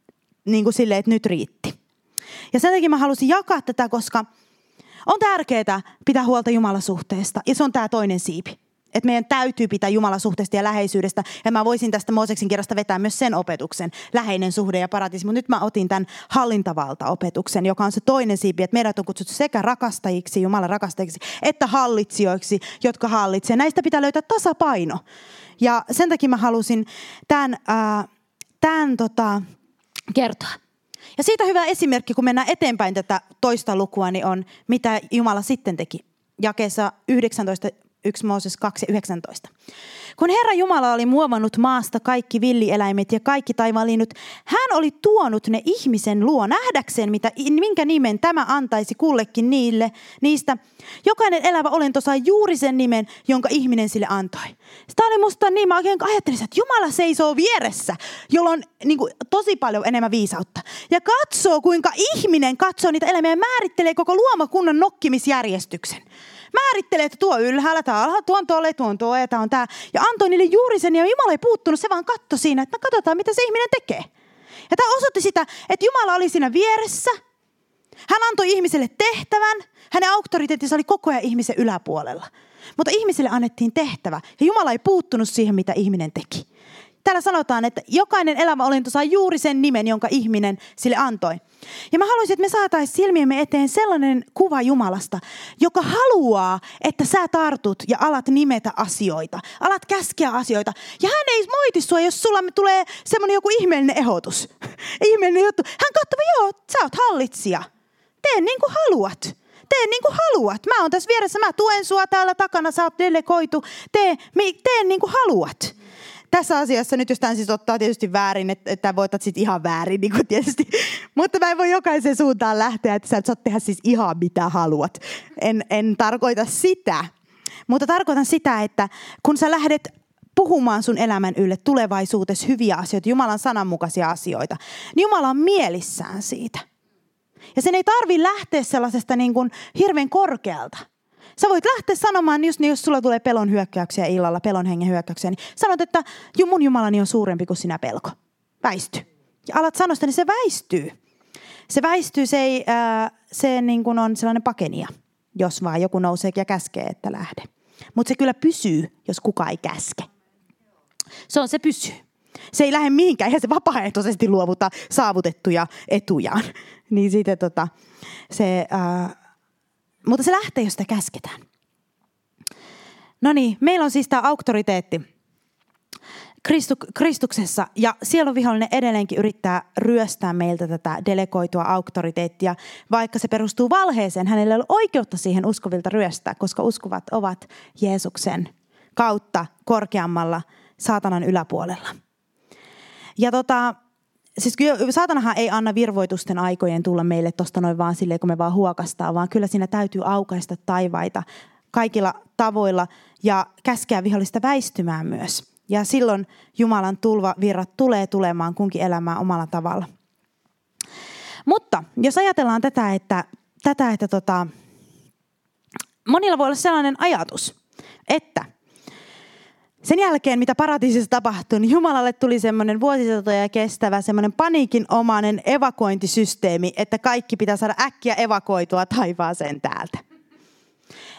niin kuin silleen, että nyt riitti. Ja sen takia mä halusin jakaa tätä, koska on tärkeää pitää huolta Jumalasuhteesta. Ja se on tämä toinen siipi. Että meidän täytyy pitää Jumalasuhteesta ja läheisyydestä. Ja mä voisin tästä Mooseksin kirjasta vetää myös sen opetuksen, läheinen suhde ja paratiisi. Mutta nyt mä otin tämän hallintavalta-opetuksen, joka on se toinen siipi. Että meidät on kutsuttu sekä rakastajiksi, Jumalan rakastajiksi, että hallitsijoiksi, jotka hallitsevat. Näistä pitää löytää tasapaino. Ja sen takia mä halusin tämän... Ää, tämän tota, kertoa. Ja siitä hyvä esimerkki, kun mennään eteenpäin tätä toista lukua, niin on mitä Jumala sitten teki. Jakeessa 19, 1 Mooses 2 19. Kun Herra Jumala oli muovannut maasta kaikki villieläimet ja kaikki taivaanlinnut, hän oli tuonut ne ihmisen luo nähdäkseen, mitä, minkä nimen tämä antaisi kullekin niille, niistä. Jokainen elävä olento sai juuri sen nimen, jonka ihminen sille antoi. Tämä oli musta niin, mä oikein ajattelin, että Jumala seisoo vieressä, jolloin niin kuin, tosi paljon enemmän viisautta. Ja katsoo, kuinka ihminen katsoo niitä eläimiä ja määrittelee koko luomakunnan nokkimisjärjestyksen määrittelee, että tuo ylhäällä, tämä alhaalla, tuo on tuolle, tuo on tuo ja tämä on tämä. Ja antoi niille juuri sen ja Jumala ei puuttunut, se vaan katsoi siinä, että no katsotaan mitä se ihminen tekee. Ja tämä osoitti sitä, että Jumala oli siinä vieressä. Hän antoi ihmiselle tehtävän. Hänen auktoriteettinsa oli koko ajan ihmisen yläpuolella. Mutta ihmiselle annettiin tehtävä ja Jumala ei puuttunut siihen, mitä ihminen teki. Täällä sanotaan, että jokainen elävä olento saa juuri sen nimen, jonka ihminen sille antoi. Ja mä haluaisin, että me saataisiin silmiemme eteen sellainen kuva Jumalasta, joka haluaa, että sä tartut ja alat nimetä asioita. Alat käskeä asioita. Ja hän ei moiti sua, jos sulla tulee semmoinen joku ihmeellinen ehdotus. ihmeellinen juttu. Hän katsoo, joo, sä oot hallitsija. Tee niin kuin haluat. Tee niin kuin haluat. Mä oon tässä vieressä, mä tuen sua täällä takana, sä oot delegoitu. Tee, tee niin kuin haluat tässä asiassa nyt, jos tämän siis ottaa tietysti väärin, että, että voitat sitten ihan väärin, niin kuin tietysti. Mutta mä en voi jokaisen suuntaan lähteä, että sä et saa tehdä siis ihan mitä haluat. En, en tarkoita sitä. Mutta tarkoitan sitä, että kun sä lähdet puhumaan sun elämän ylle tulevaisuudessa hyviä asioita, Jumalan sananmukaisia asioita, niin Jumala on mielissään siitä. Ja sen ei tarvi lähteä sellaisesta niin kuin hirveän korkealta. Sä voit lähteä sanomaan, just niin, jos sulla tulee pelon hyökkäyksiä illalla, pelon hengen hyökkäyksiä, niin sanot, että mun Jumalani on suurempi kuin sinä pelko. Väisty. Ja alat sanoa sitä, niin se väistyy. Se väistyy, se, ei, äh, se niin kuin on sellainen pakenia, jos vaan joku nousee ja käskee, että lähde. Mutta se kyllä pysyy, jos kuka ei käske. Se on, se pysyy. Se ei lähde mihinkään, eihän se vapaaehtoisesti luovuta saavutettuja etujaan. Niin sitten tota, se, äh, mutta se lähtee, jos sitä käsketään. No niin, meillä on siis tämä auktoriteetti Kristu, Kristuksessa ja sielun vihollinen edelleenkin yrittää ryöstää meiltä tätä delegoitua auktoriteettia, vaikka se perustuu valheeseen. Hänellä ei ole oikeutta siihen uskovilta ryöstää, koska uskovat ovat Jeesuksen kautta korkeammalla saatanan yläpuolella. Ja tota, siis kyllä saatanahan ei anna virvoitusten aikojen tulla meille tuosta noin vaan silleen, kun me vaan huokastaa, vaan kyllä siinä täytyy aukaista taivaita kaikilla tavoilla ja käskeä vihollista väistymään myös. Ja silloin Jumalan tulvavirrat tulee tulemaan kunkin elämään omalla tavalla. Mutta jos ajatellaan tätä, että, tätä, että tota, monilla voi olla sellainen ajatus, että sen jälkeen, mitä paratiisissa tapahtui, niin Jumalalle tuli semmoinen vuosisatoja kestävä, semmoinen paniikinomainen evakuointisysteemi, että kaikki pitää saada äkkiä evakuoitua taivaaseen täältä.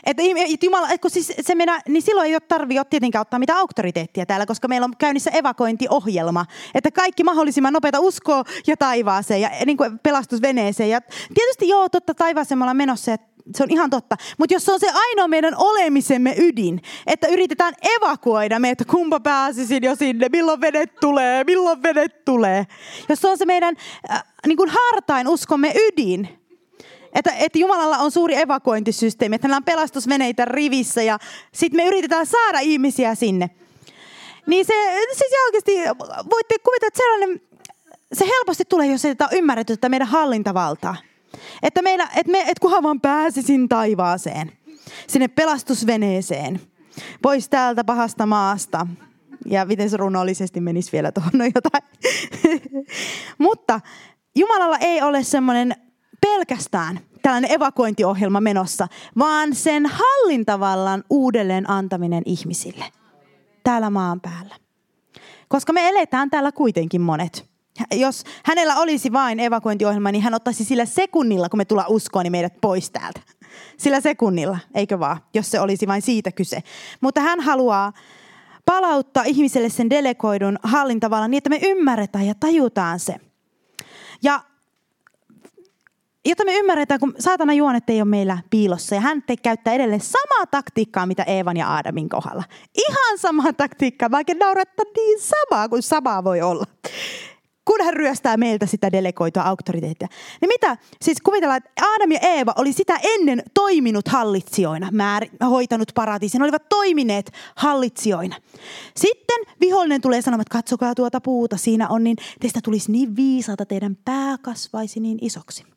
Että Jumala, kun siis se meidän, niin silloin ei ole tarvitse tietenkään ottaa mitään auktoriteettia täällä, koska meillä on käynnissä evakointiohjelma. Että kaikki mahdollisimman nopeita uskoa ja taivaaseen ja niin kuin pelastusveneeseen. Ja tietysti joo, totta taivaaseen me ollaan menossa ja se on ihan totta. Mutta jos se on se ainoa meidän olemisemme ydin, että yritetään evakuoida meitä, kumpa pääsisin jo sinne, milloin vedet tulee, milloin vedet tulee. Jos se on se meidän äh, niin kuin hartain uskomme ydin, että, että Jumalalla on suuri evakuointisysteemi, että meillä on pelastusveneitä rivissä ja sitten me yritetään saada ihmisiä sinne. Niin se, siis oikeasti voitte kuvitella, että sellainen, se helposti tulee, jos ei tätä ymmärretty että meidän hallintavaltaa. Että, meillä, että, me, että kunhan vaan pääsisin taivaaseen, sinne pelastusveneeseen, pois täältä pahasta maasta. Ja miten se runollisesti menisi vielä tuohon no jotain. Mutta Jumalalla ei ole semmoinen pelkästään tällainen evakuointiohjelma menossa, vaan sen hallintavallan uudelleen antaminen ihmisille täällä maan päällä. Koska me eletään täällä kuitenkin monet. Jos hänellä olisi vain evakuointiohjelma, niin hän ottaisi sillä sekunnilla, kun me tullaan uskoon, niin meidät pois täältä. Sillä sekunnilla, eikö vaan, jos se olisi vain siitä kyse. Mutta hän haluaa palauttaa ihmiselle sen delegoidun hallintavallan niin, että me ymmärretään ja tajutaan se. Ja jotta me ymmärretään, kun saatana juonet ei ole meillä piilossa ja hän te käyttää edelleen samaa taktiikkaa, mitä Eevan ja Aadamin kohdalla. Ihan samaa taktiikkaa, vaikka naurattaa niin samaa kuin samaa voi olla. Kun hän ryöstää meiltä sitä delegoitua auktoriteettia. Niin mitä? Siis kuvitellaan, että Adam ja Eeva oli sitä ennen toiminut hallitsijoina, määr, hoitanut paratiisin, olivat toimineet hallitsijoina. Sitten vihollinen tulee sanomaan, että katsokaa tuota puuta, siinä on niin, teistä tulisi niin viisaata, teidän pää kasvaisi niin isoksi.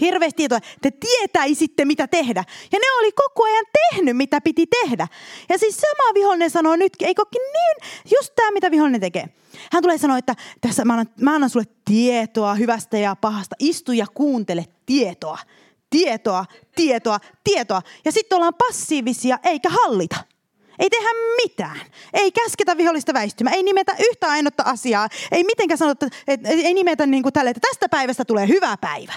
Hirveästi tietoa. Te tietäisitte, mitä tehdä. Ja ne oli koko ajan tehnyt, mitä piti tehdä. Ja siis sama vihollinen sanoo nytkin, eikö niin, just tämä, mitä vihollinen tekee. Hän tulee sanoa, että tässä mä annan, mä annan sulle tietoa hyvästä ja pahasta. Istu ja kuuntele tietoa. Tietoa, tietoa, tietoa. Ja sitten ollaan passiivisia eikä hallita. Ei tehdä mitään. Ei käsketä vihollista väistymään. Ei nimetä yhtä ainutta asiaa. Ei mitenkään sanota, että ei nimetä niin kuin tälle, että tästä päivästä tulee hyvä päivä.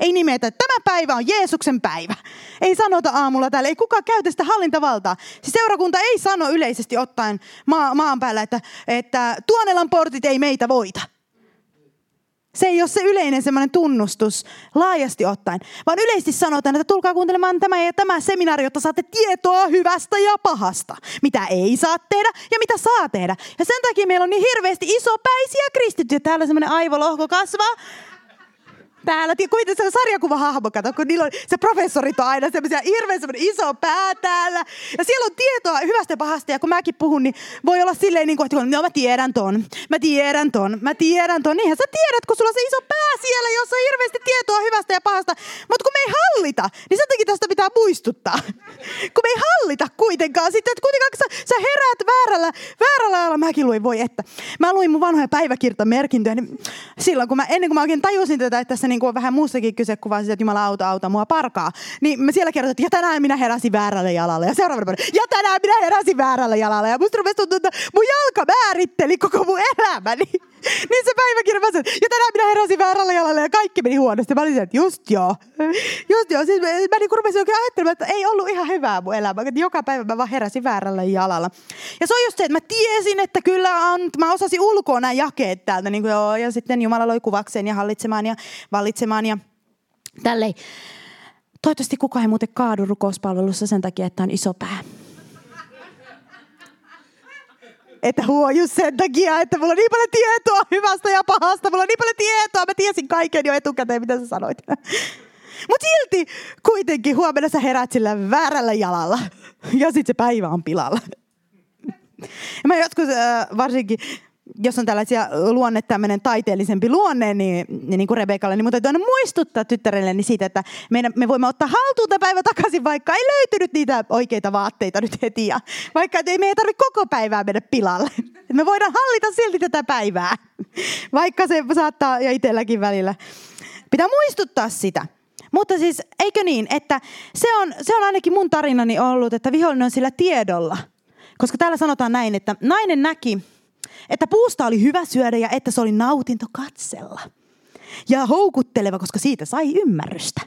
Ei nimetä, että tämä päivä on Jeesuksen päivä. Ei sanota aamulla täällä, ei kukaan käytä sitä hallintavaltaa. Siis seurakunta ei sano yleisesti ottaen maa, maan päällä, että, että Tuonelan portit ei meitä voita. Se ei ole se yleinen semmoinen tunnustus laajasti ottaen, vaan yleisesti sanotaan, että tulkaa kuuntelemaan tämä ja tämä seminaari, jotta saatte tietoa hyvästä ja pahasta. Mitä ei saa tehdä ja mitä saa tehdä. Ja sen takia meillä on niin hirveästi isopäisiä kristittyjä. Täällä semmoinen aivolohko kasvaa täällä. Kuitenkin se sarjakuvahahmo, kato, kun niillä on, se professorit on aina semmoisia hirveän semmoinen iso pää täällä. Ja siellä on tietoa hyvästä ja pahasta. Ja kun mäkin puhun, niin voi olla silleen, niin kuin, että no, mä tiedän ton, mä tiedän ton, mä tiedän ton. Niinhän sä tiedät, kun sulla on se iso pää siellä, jossa on hirveästi tietoa hyvästä ja pahasta. Mutta kun me ei hallita, niin sen takia tästä pitää muistuttaa. kun me ei hallita kuitenkaan. Sitten, että kuitenkaan sä, sä heräät väärällä, väärällä ajalla. Mäkin luin, voi että. Mä luin mun vanhoja päiväkirtamerkintöjä, niin silloin kun mä, ennen kuin mä oikein tajusin tätä, että tässä niin kuin on vähän muussakin kyse kuin vaan sitä, että Jumala auta, auta mua parkaa. Niin mä siellä kerroin, että ja tänään minä heräsin väärälle jalalle. Ja seuraavana päivänä, ja tänään minä heräsin väärälle jalalle. Ja musta rupesi tuntua, että mun jalka määritteli koko mun elämäni. niin se päiväkirja mä sanoin, ja tänään minä heräsin väärälle jalalle ja kaikki meni huonosti. Mä olin että just joo. Just joo. Siis mä, mä niin rupesin oikein ajattelemaan, että ei ollut ihan hyvää mun elämä. Joka päivä mä vaan heräsin väärällä jalalla. Ja se on just se, että mä tiesin, että kyllä on, mä osasin ulkoa nämä jakeet täältä. Niin kuin, joo, ja sitten Jumala loi kuvakseen ja hallitsemaan ja valitsemaan ja tälleen. Toivottavasti kukaan ei muuten kaadu rukouspalvelussa sen takia, että on iso pää että huojus sen takia, että mulla on niin paljon tietoa hyvästä ja pahasta. Mulla on niin paljon tietoa. Mä tiesin kaiken jo etukäteen, mitä sä sanoit. Mutta silti kuitenkin huomenna sä herät sillä väärällä jalalla. Ja sitten se päivä on pilalla. Ja mä joskus äh, varsinkin jos on tällaisia luonne, tämmöinen taiteellisempi luonne, niin, niin, kuin Rebekalle, niin täytyy aina muistuttaa tyttärelle niin siitä, että meidän, me voimme ottaa haltuun tämä päivä takaisin, vaikka ei löytynyt niitä oikeita vaatteita nyt heti. Ja vaikka ei, me ei tarvitse koko päivää mennä pilalle. Me voidaan hallita silti tätä päivää, vaikka se saattaa ja itselläkin välillä. Pitää muistuttaa sitä. Mutta siis, eikö niin, että se on, se on ainakin mun tarinani ollut, että vihollinen on sillä tiedolla. Koska täällä sanotaan näin, että nainen näki, että puusta oli hyvä syödä ja että se oli nautinto katsella. Ja houkutteleva, koska siitä sai ymmärrystä.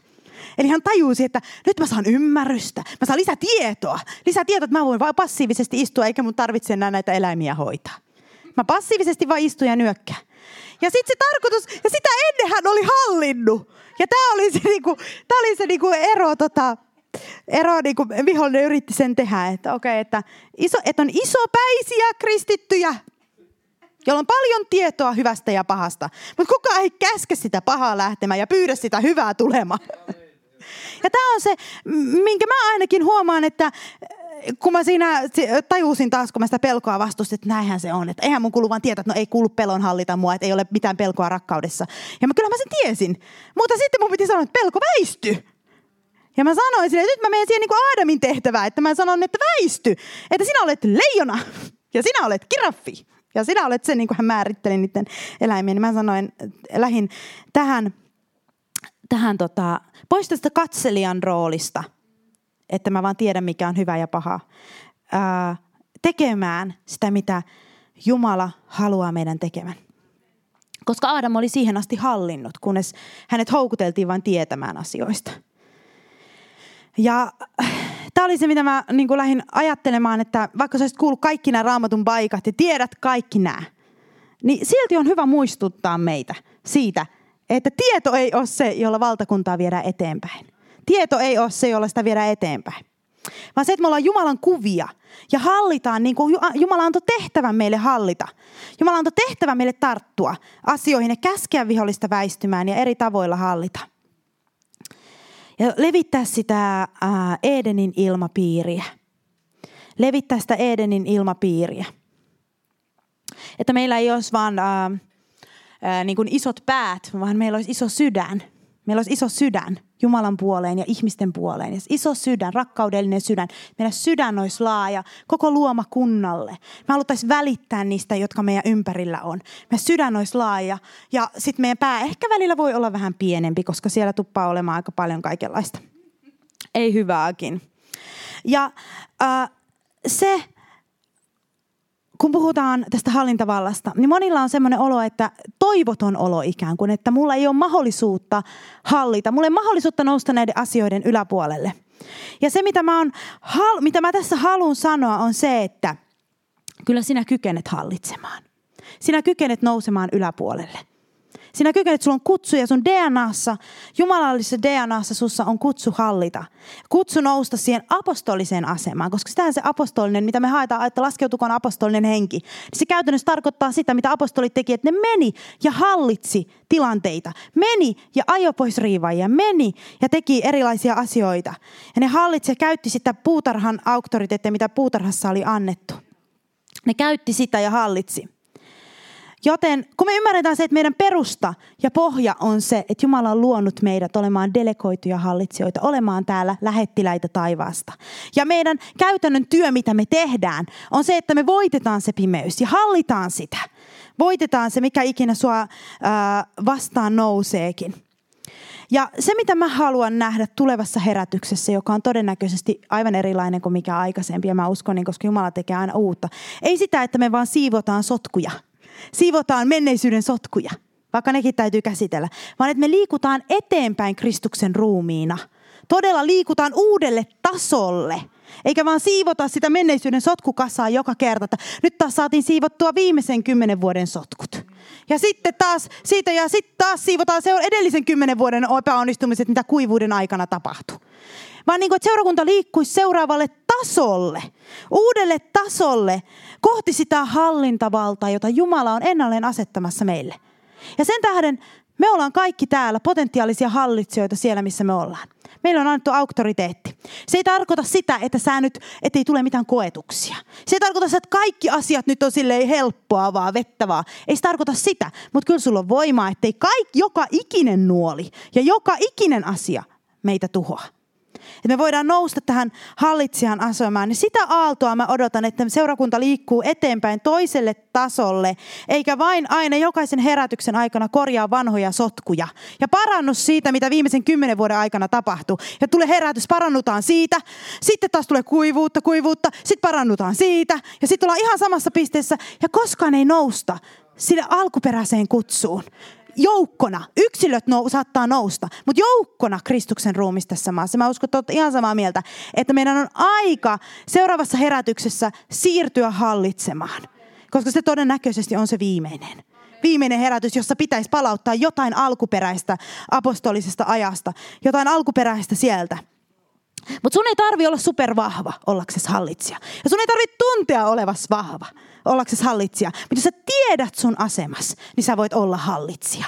Eli hän tajusi, että nyt mä saan ymmärrystä, mä saan lisätietoa. Lisätietoa, että mä voin vain passiivisesti istua, eikä mun tarvitse enää näitä eläimiä hoitaa. Mä passiivisesti vaan istun ja nyökkää. Ja sitten se tarkoitus, ja sitä ennen hän oli hallinnut. Ja tämä oli se, niinku, tää oli se niinku ero, tota, ero niinku, vihollinen yritti sen tehdä, että okei, okay, että, iso, että on isopäisiä kristittyjä, jolla on paljon tietoa hyvästä ja pahasta. Mutta kukaan ei käske sitä pahaa lähtemään ja pyydä sitä hyvää tulemaan. Ja tämä on se, minkä mä ainakin huomaan, että kun mä siinä tajusin taas, kun mä sitä pelkoa vastustin, että näinhän se on. Että eihän mun kuulu vaan tietää, että no ei kuulu pelon hallita mua, että ei ole mitään pelkoa rakkaudessa. Ja mä, kyllä mä sen tiesin. Mutta sitten mun piti sanoa, että pelko väisty. Ja mä sanoin sille, että nyt mä menen siihen niin kuin Aadamin tehtävään, että mä sanon, että väisty. Että sinä olet leijona ja sinä olet kiraffi. Ja sinä olet se, niin kuin hän määritteli niiden eläimiä, niin mä sanoin, lähin tähän, tähän tota, pois tästä katselijan roolista, että mä vaan tiedän, mikä on hyvä ja paha, ää, tekemään sitä, mitä Jumala haluaa meidän tekemään. Koska Aadam oli siihen asti hallinnut, kunnes hänet houkuteltiin vain tietämään asioista. Ja tämä oli se, mitä mä niin kuin lähdin ajattelemaan, että vaikka sä olisit kuullut kaikki nämä raamatun paikat ja tiedät kaikki nämä, niin silti on hyvä muistuttaa meitä siitä, että tieto ei ole se, jolla valtakuntaa viedään eteenpäin. Tieto ei ole se, jolla sitä viedään eteenpäin. vaan se, että me ollaan Jumalan kuvia ja hallitaan, niin kuin Jumala antoi tehtävän meille hallita. Jumala antoi tehtävän meille tarttua asioihin ja käskeä vihollista väistymään ja eri tavoilla hallita. Ja levittää sitä ää, Edenin ilmapiiriä. Levittää sitä Edenin ilmapiiriä. Että meillä ei olisi vaan ää, ää, niin isot päät, vaan meillä olisi iso sydän. Meillä olisi iso sydän Jumalan puoleen ja ihmisten puoleen. Ja iso sydän, rakkaudellinen sydän. Meidän sydän olisi laaja koko luoma kunnalle. Me haluttaisiin välittää niistä, jotka meidän ympärillä on. Meidän sydän olisi laaja ja sitten meidän pää ehkä välillä voi olla vähän pienempi, koska siellä tuppaa olemaan aika paljon kaikenlaista. Ei hyvääkin. Ja äh, se, kun puhutaan tästä hallintavallasta, niin monilla on semmoinen olo, että toivoton olo ikään kuin, että mulla ei ole mahdollisuutta hallita. Mulla ei ole mahdollisuutta nousta näiden asioiden yläpuolelle. Ja se, mitä mä, on, mitä mä tässä haluan sanoa, on se, että kyllä sinä kykenet hallitsemaan. Sinä kykenet nousemaan yläpuolelle. Sinä kykenet, sulla on kutsu ja sun DNAssa, jumalallisessa DNAssa sussa on kutsu hallita. Kutsu nousta siihen apostoliseen asemaan, koska sitähän se apostolinen, mitä me haetaan, että laskeutukoon apostolinen henki. Niin se käytännössä tarkoittaa sitä, mitä apostolit teki, että ne meni ja hallitsi tilanteita. Meni ja ajo pois riivaajia, meni ja teki erilaisia asioita. Ja ne hallitsi ja käytti sitä puutarhan auktoriteettia, mitä puutarhassa oli annettu. Ne käytti sitä ja hallitsi. Joten kun me ymmärretään se, että meidän perusta ja pohja on se, että Jumala on luonut meidät olemaan delegoituja hallitsijoita, olemaan täällä lähettiläitä taivaasta. Ja meidän käytännön työ, mitä me tehdään, on se, että me voitetaan se pimeys ja hallitaan sitä. Voitetaan se, mikä ikinä sua ää, vastaan nouseekin. Ja se, mitä mä haluan nähdä tulevassa herätyksessä, joka on todennäköisesti aivan erilainen kuin mikä aikaisempi, ja mä uskon, niin koska Jumala tekee aina uutta. Ei sitä, että me vaan siivotaan sotkuja – siivotaan menneisyyden sotkuja, vaikka nekin täytyy käsitellä, vaan että me liikutaan eteenpäin Kristuksen ruumiina. Todella liikutaan uudelle tasolle, eikä vaan siivota sitä menneisyyden sotkukasaa joka kerta, nyt taas saatiin siivottua viimeisen kymmenen vuoden sotkut. Ja sitten taas siitä ja sitten taas siivotaan se edellisen kymmenen vuoden epäonnistumiset, mitä kuivuuden aikana tapahtui. Vaan niin kuin, että seurakunta liikkuisi seuraavalle tasolle, uudelle tasolle, kohti sitä hallintavaltaa, jota Jumala on ennalleen asettamassa meille. Ja sen tähden me ollaan kaikki täällä potentiaalisia hallitsijoita siellä, missä me ollaan. Meillä on annettu auktoriteetti. Se ei tarkoita sitä, että sä nyt, ettei tule mitään koetuksia. Se ei tarkoita sitä, että kaikki asiat nyt on silleen helppoa vaan, vettävää. Ei se tarkoita sitä, mutta kyllä sulla on voimaa, ettei kaikki, joka ikinen nuoli ja joka ikinen asia meitä tuhoa. Että me voidaan nousta tähän hallitsijan asemaan. Niin sitä aaltoa mä odotan, että seurakunta liikkuu eteenpäin toiselle tasolle, eikä vain aina jokaisen herätyksen aikana korjaa vanhoja sotkuja. Ja parannus siitä, mitä viimeisen kymmenen vuoden aikana tapahtuu. Ja tulee herätys, parannutaan siitä. Sitten taas tulee kuivuutta, kuivuutta. Sitten parannutaan siitä. Ja sitten ollaan ihan samassa pisteessä. Ja koskaan ei nousta sille alkuperäiseen kutsuun joukkona, yksilöt nou, saattaa nousta, mutta joukkona Kristuksen ruumista tässä maassa. Mä uskon, että ihan samaa mieltä, että meidän on aika seuraavassa herätyksessä siirtyä hallitsemaan, koska se todennäköisesti on se viimeinen. Viimeinen herätys, jossa pitäisi palauttaa jotain alkuperäistä apostolisesta ajasta, jotain alkuperäistä sieltä. Mutta sun ei tarvi olla supervahva ollaksesi hallitsija. Ja sun ei tarvitse tuntea olevas vahva ollaksesi hallitsija. Mutta jos sä tiedät sun asemas, niin sä voit olla hallitsija.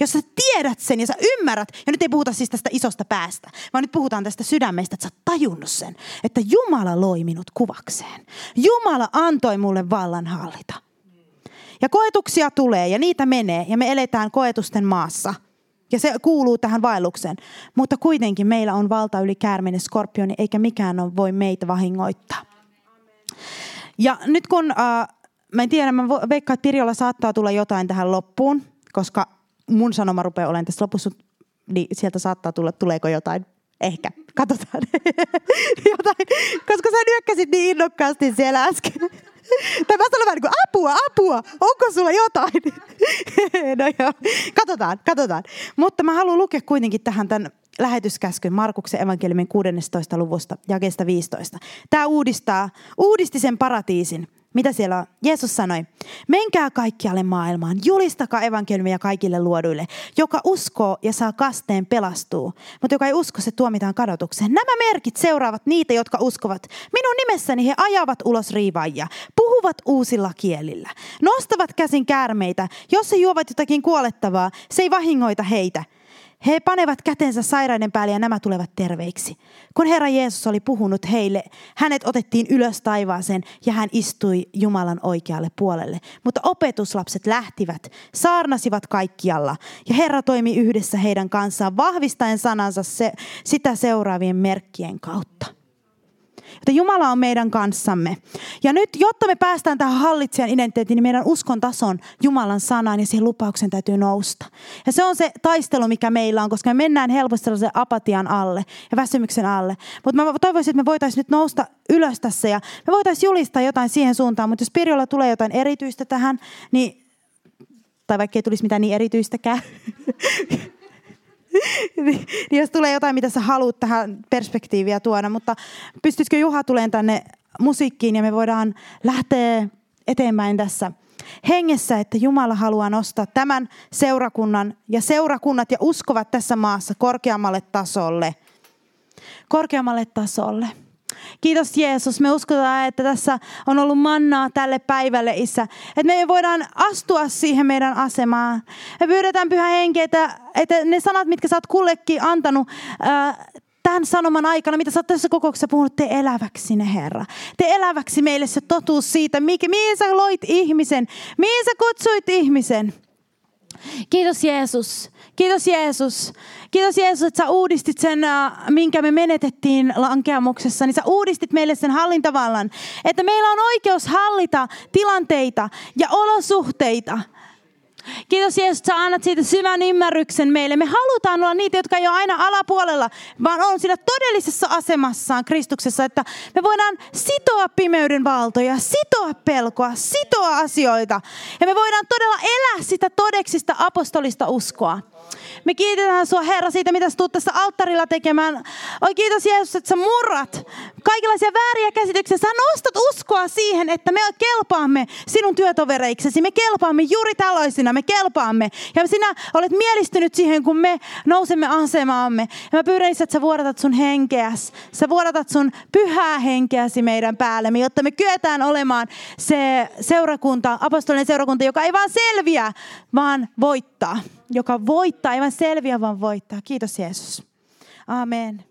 Jos sä tiedät sen ja sä ymmärrät, ja nyt ei puhuta siis tästä isosta päästä, vaan nyt puhutaan tästä sydämestä, että sä oot tajunnut sen, että Jumala loi minut kuvakseen. Jumala antoi mulle vallan hallita. Ja koetuksia tulee ja niitä menee ja me eletään koetusten maassa. Ja se kuuluu tähän vaellukseen. Mutta kuitenkin meillä on valta yli käärmeen skorpioni, eikä mikään voi meitä vahingoittaa. Ja nyt kun, äh, mä en tiedä, mä veikkaan, että Pirjolla saattaa tulla jotain tähän loppuun, koska mun sanoma rupeaa olemaan tässä lopussa, niin sieltä saattaa tulla, tuleeko jotain. Ehkä. Katsotaan. jotain. Koska sä nyökkäsit niin innokkaasti siellä äsken. Tai mä sanon vähän niin kuin, apua, apua, onko sulla jotain? no joo, katsotaan, katsotaan. Mutta mä haluan lukea kuitenkin tähän tämän lähetyskäskyn Markuksen evankeliumin 16. luvusta, jakeesta 15. Tämä uudistaa, uudisti sen paratiisin Mitä siellä on? Jeesus sanoi, menkää kaikkialle maailmaan, julistakaa evankeliumia kaikille luoduille. Joka uskoo ja saa kasteen pelastuu, mutta joka ei usko, se tuomitaan kadotukseen. Nämä merkit seuraavat niitä, jotka uskovat. Minun nimessäni he ajavat ulos riivaajia, puhuvat uusilla kielillä, nostavat käsin käärmeitä. Jos he juovat jotakin kuolettavaa, se ei vahingoita heitä. He panevat kätensä sairaiden päälle ja nämä tulevat terveiksi. Kun Herra Jeesus oli puhunut heille, hänet otettiin ylös taivaaseen ja hän istui Jumalan oikealle puolelle. Mutta opetuslapset lähtivät, saarnasivat kaikkialla ja Herra toimi yhdessä heidän kanssaan vahvistaen sanansa se, sitä seuraavien merkkien kautta että Jumala on meidän kanssamme. Ja nyt, jotta me päästään tähän hallitsijan identiteettiin, niin meidän uskon tason Jumalan sanaan ja siihen lupauksen täytyy nousta. Ja se on se taistelu, mikä meillä on, koska me mennään helposti sellaisen apatian alle ja väsymyksen alle. Mutta mä toivoisin, että me voitaisiin nyt nousta ylös tässä ja me voitaisiin julistaa jotain siihen suuntaan, mutta jos Pirjolla tulee jotain erityistä tähän, niin tai vaikka ei tulisi mitään niin erityistäkään, niin, jos tulee jotain, mitä sä haluat tähän perspektiiviä tuoda, mutta pystyisikö Juha tulemaan tänne musiikkiin ja me voidaan lähteä eteenpäin tässä hengessä, että Jumala haluaa nostaa tämän seurakunnan ja seurakunnat ja uskovat tässä maassa korkeammalle tasolle. Korkeammalle tasolle. Kiitos Jeesus. Me uskotaan, että tässä on ollut mannaa tälle päivälle, Isä. Että me voidaan astua siihen meidän asemaan. Me pyydetään pyhä henki, että, että ne sanat, mitkä sä oot kullekin antanut, ää, tämän sanoman aikana, mitä sä oot tässä kokouksessa puhunut, te eläväksi ne Herra. Te eläväksi meille se totuus siitä, mikä, mihin sä loit ihmisen, mihin sä kutsuit ihmisen. Kiitos Jeesus. Kiitos Jeesus. Kiitos Jeesus, että sä uudistit sen, äh, minkä me menetettiin lankeamuksessa. Niin sä uudistit meille sen hallintavallan. Että meillä on oikeus hallita tilanteita ja olosuhteita. Kiitos Jeesus, että sä annat siitä syvän ymmärryksen meille. Me halutaan olla niitä, jotka ei ole aina alapuolella, vaan on siinä todellisessa asemassaan Kristuksessa, että me voidaan sitoa pimeyden valtoja, sitoa pelkoa, sitoa asioita. Ja me voidaan todella elää sitä todeksista apostolista uskoa. Me kiitetään sua Herra siitä, mitä sä tulet tässä alttarilla tekemään. Oi kiitos Jeesus, että sä murrat kaikenlaisia vääriä käsityksiä. Sä nostat uskoa siihen, että me kelpaamme sinun työtovereiksesi. Me kelpaamme juuri tällaisina, me kelpaamme. Ja sinä olet mielistynyt siihen, kun me nousemme asemaamme. Ja mä pyydän, että sä vuodatat sun henkeäsi. Sä vuodatat sun pyhää henkeäsi meidän päällemme, jotta me kyetään olemaan se seurakunta, apostolinen seurakunta, joka ei vaan selviä, vaan voittaa. Joka voittaa, ei vaan selviä, vaan voittaa. Kiitos Jeesus. Amen.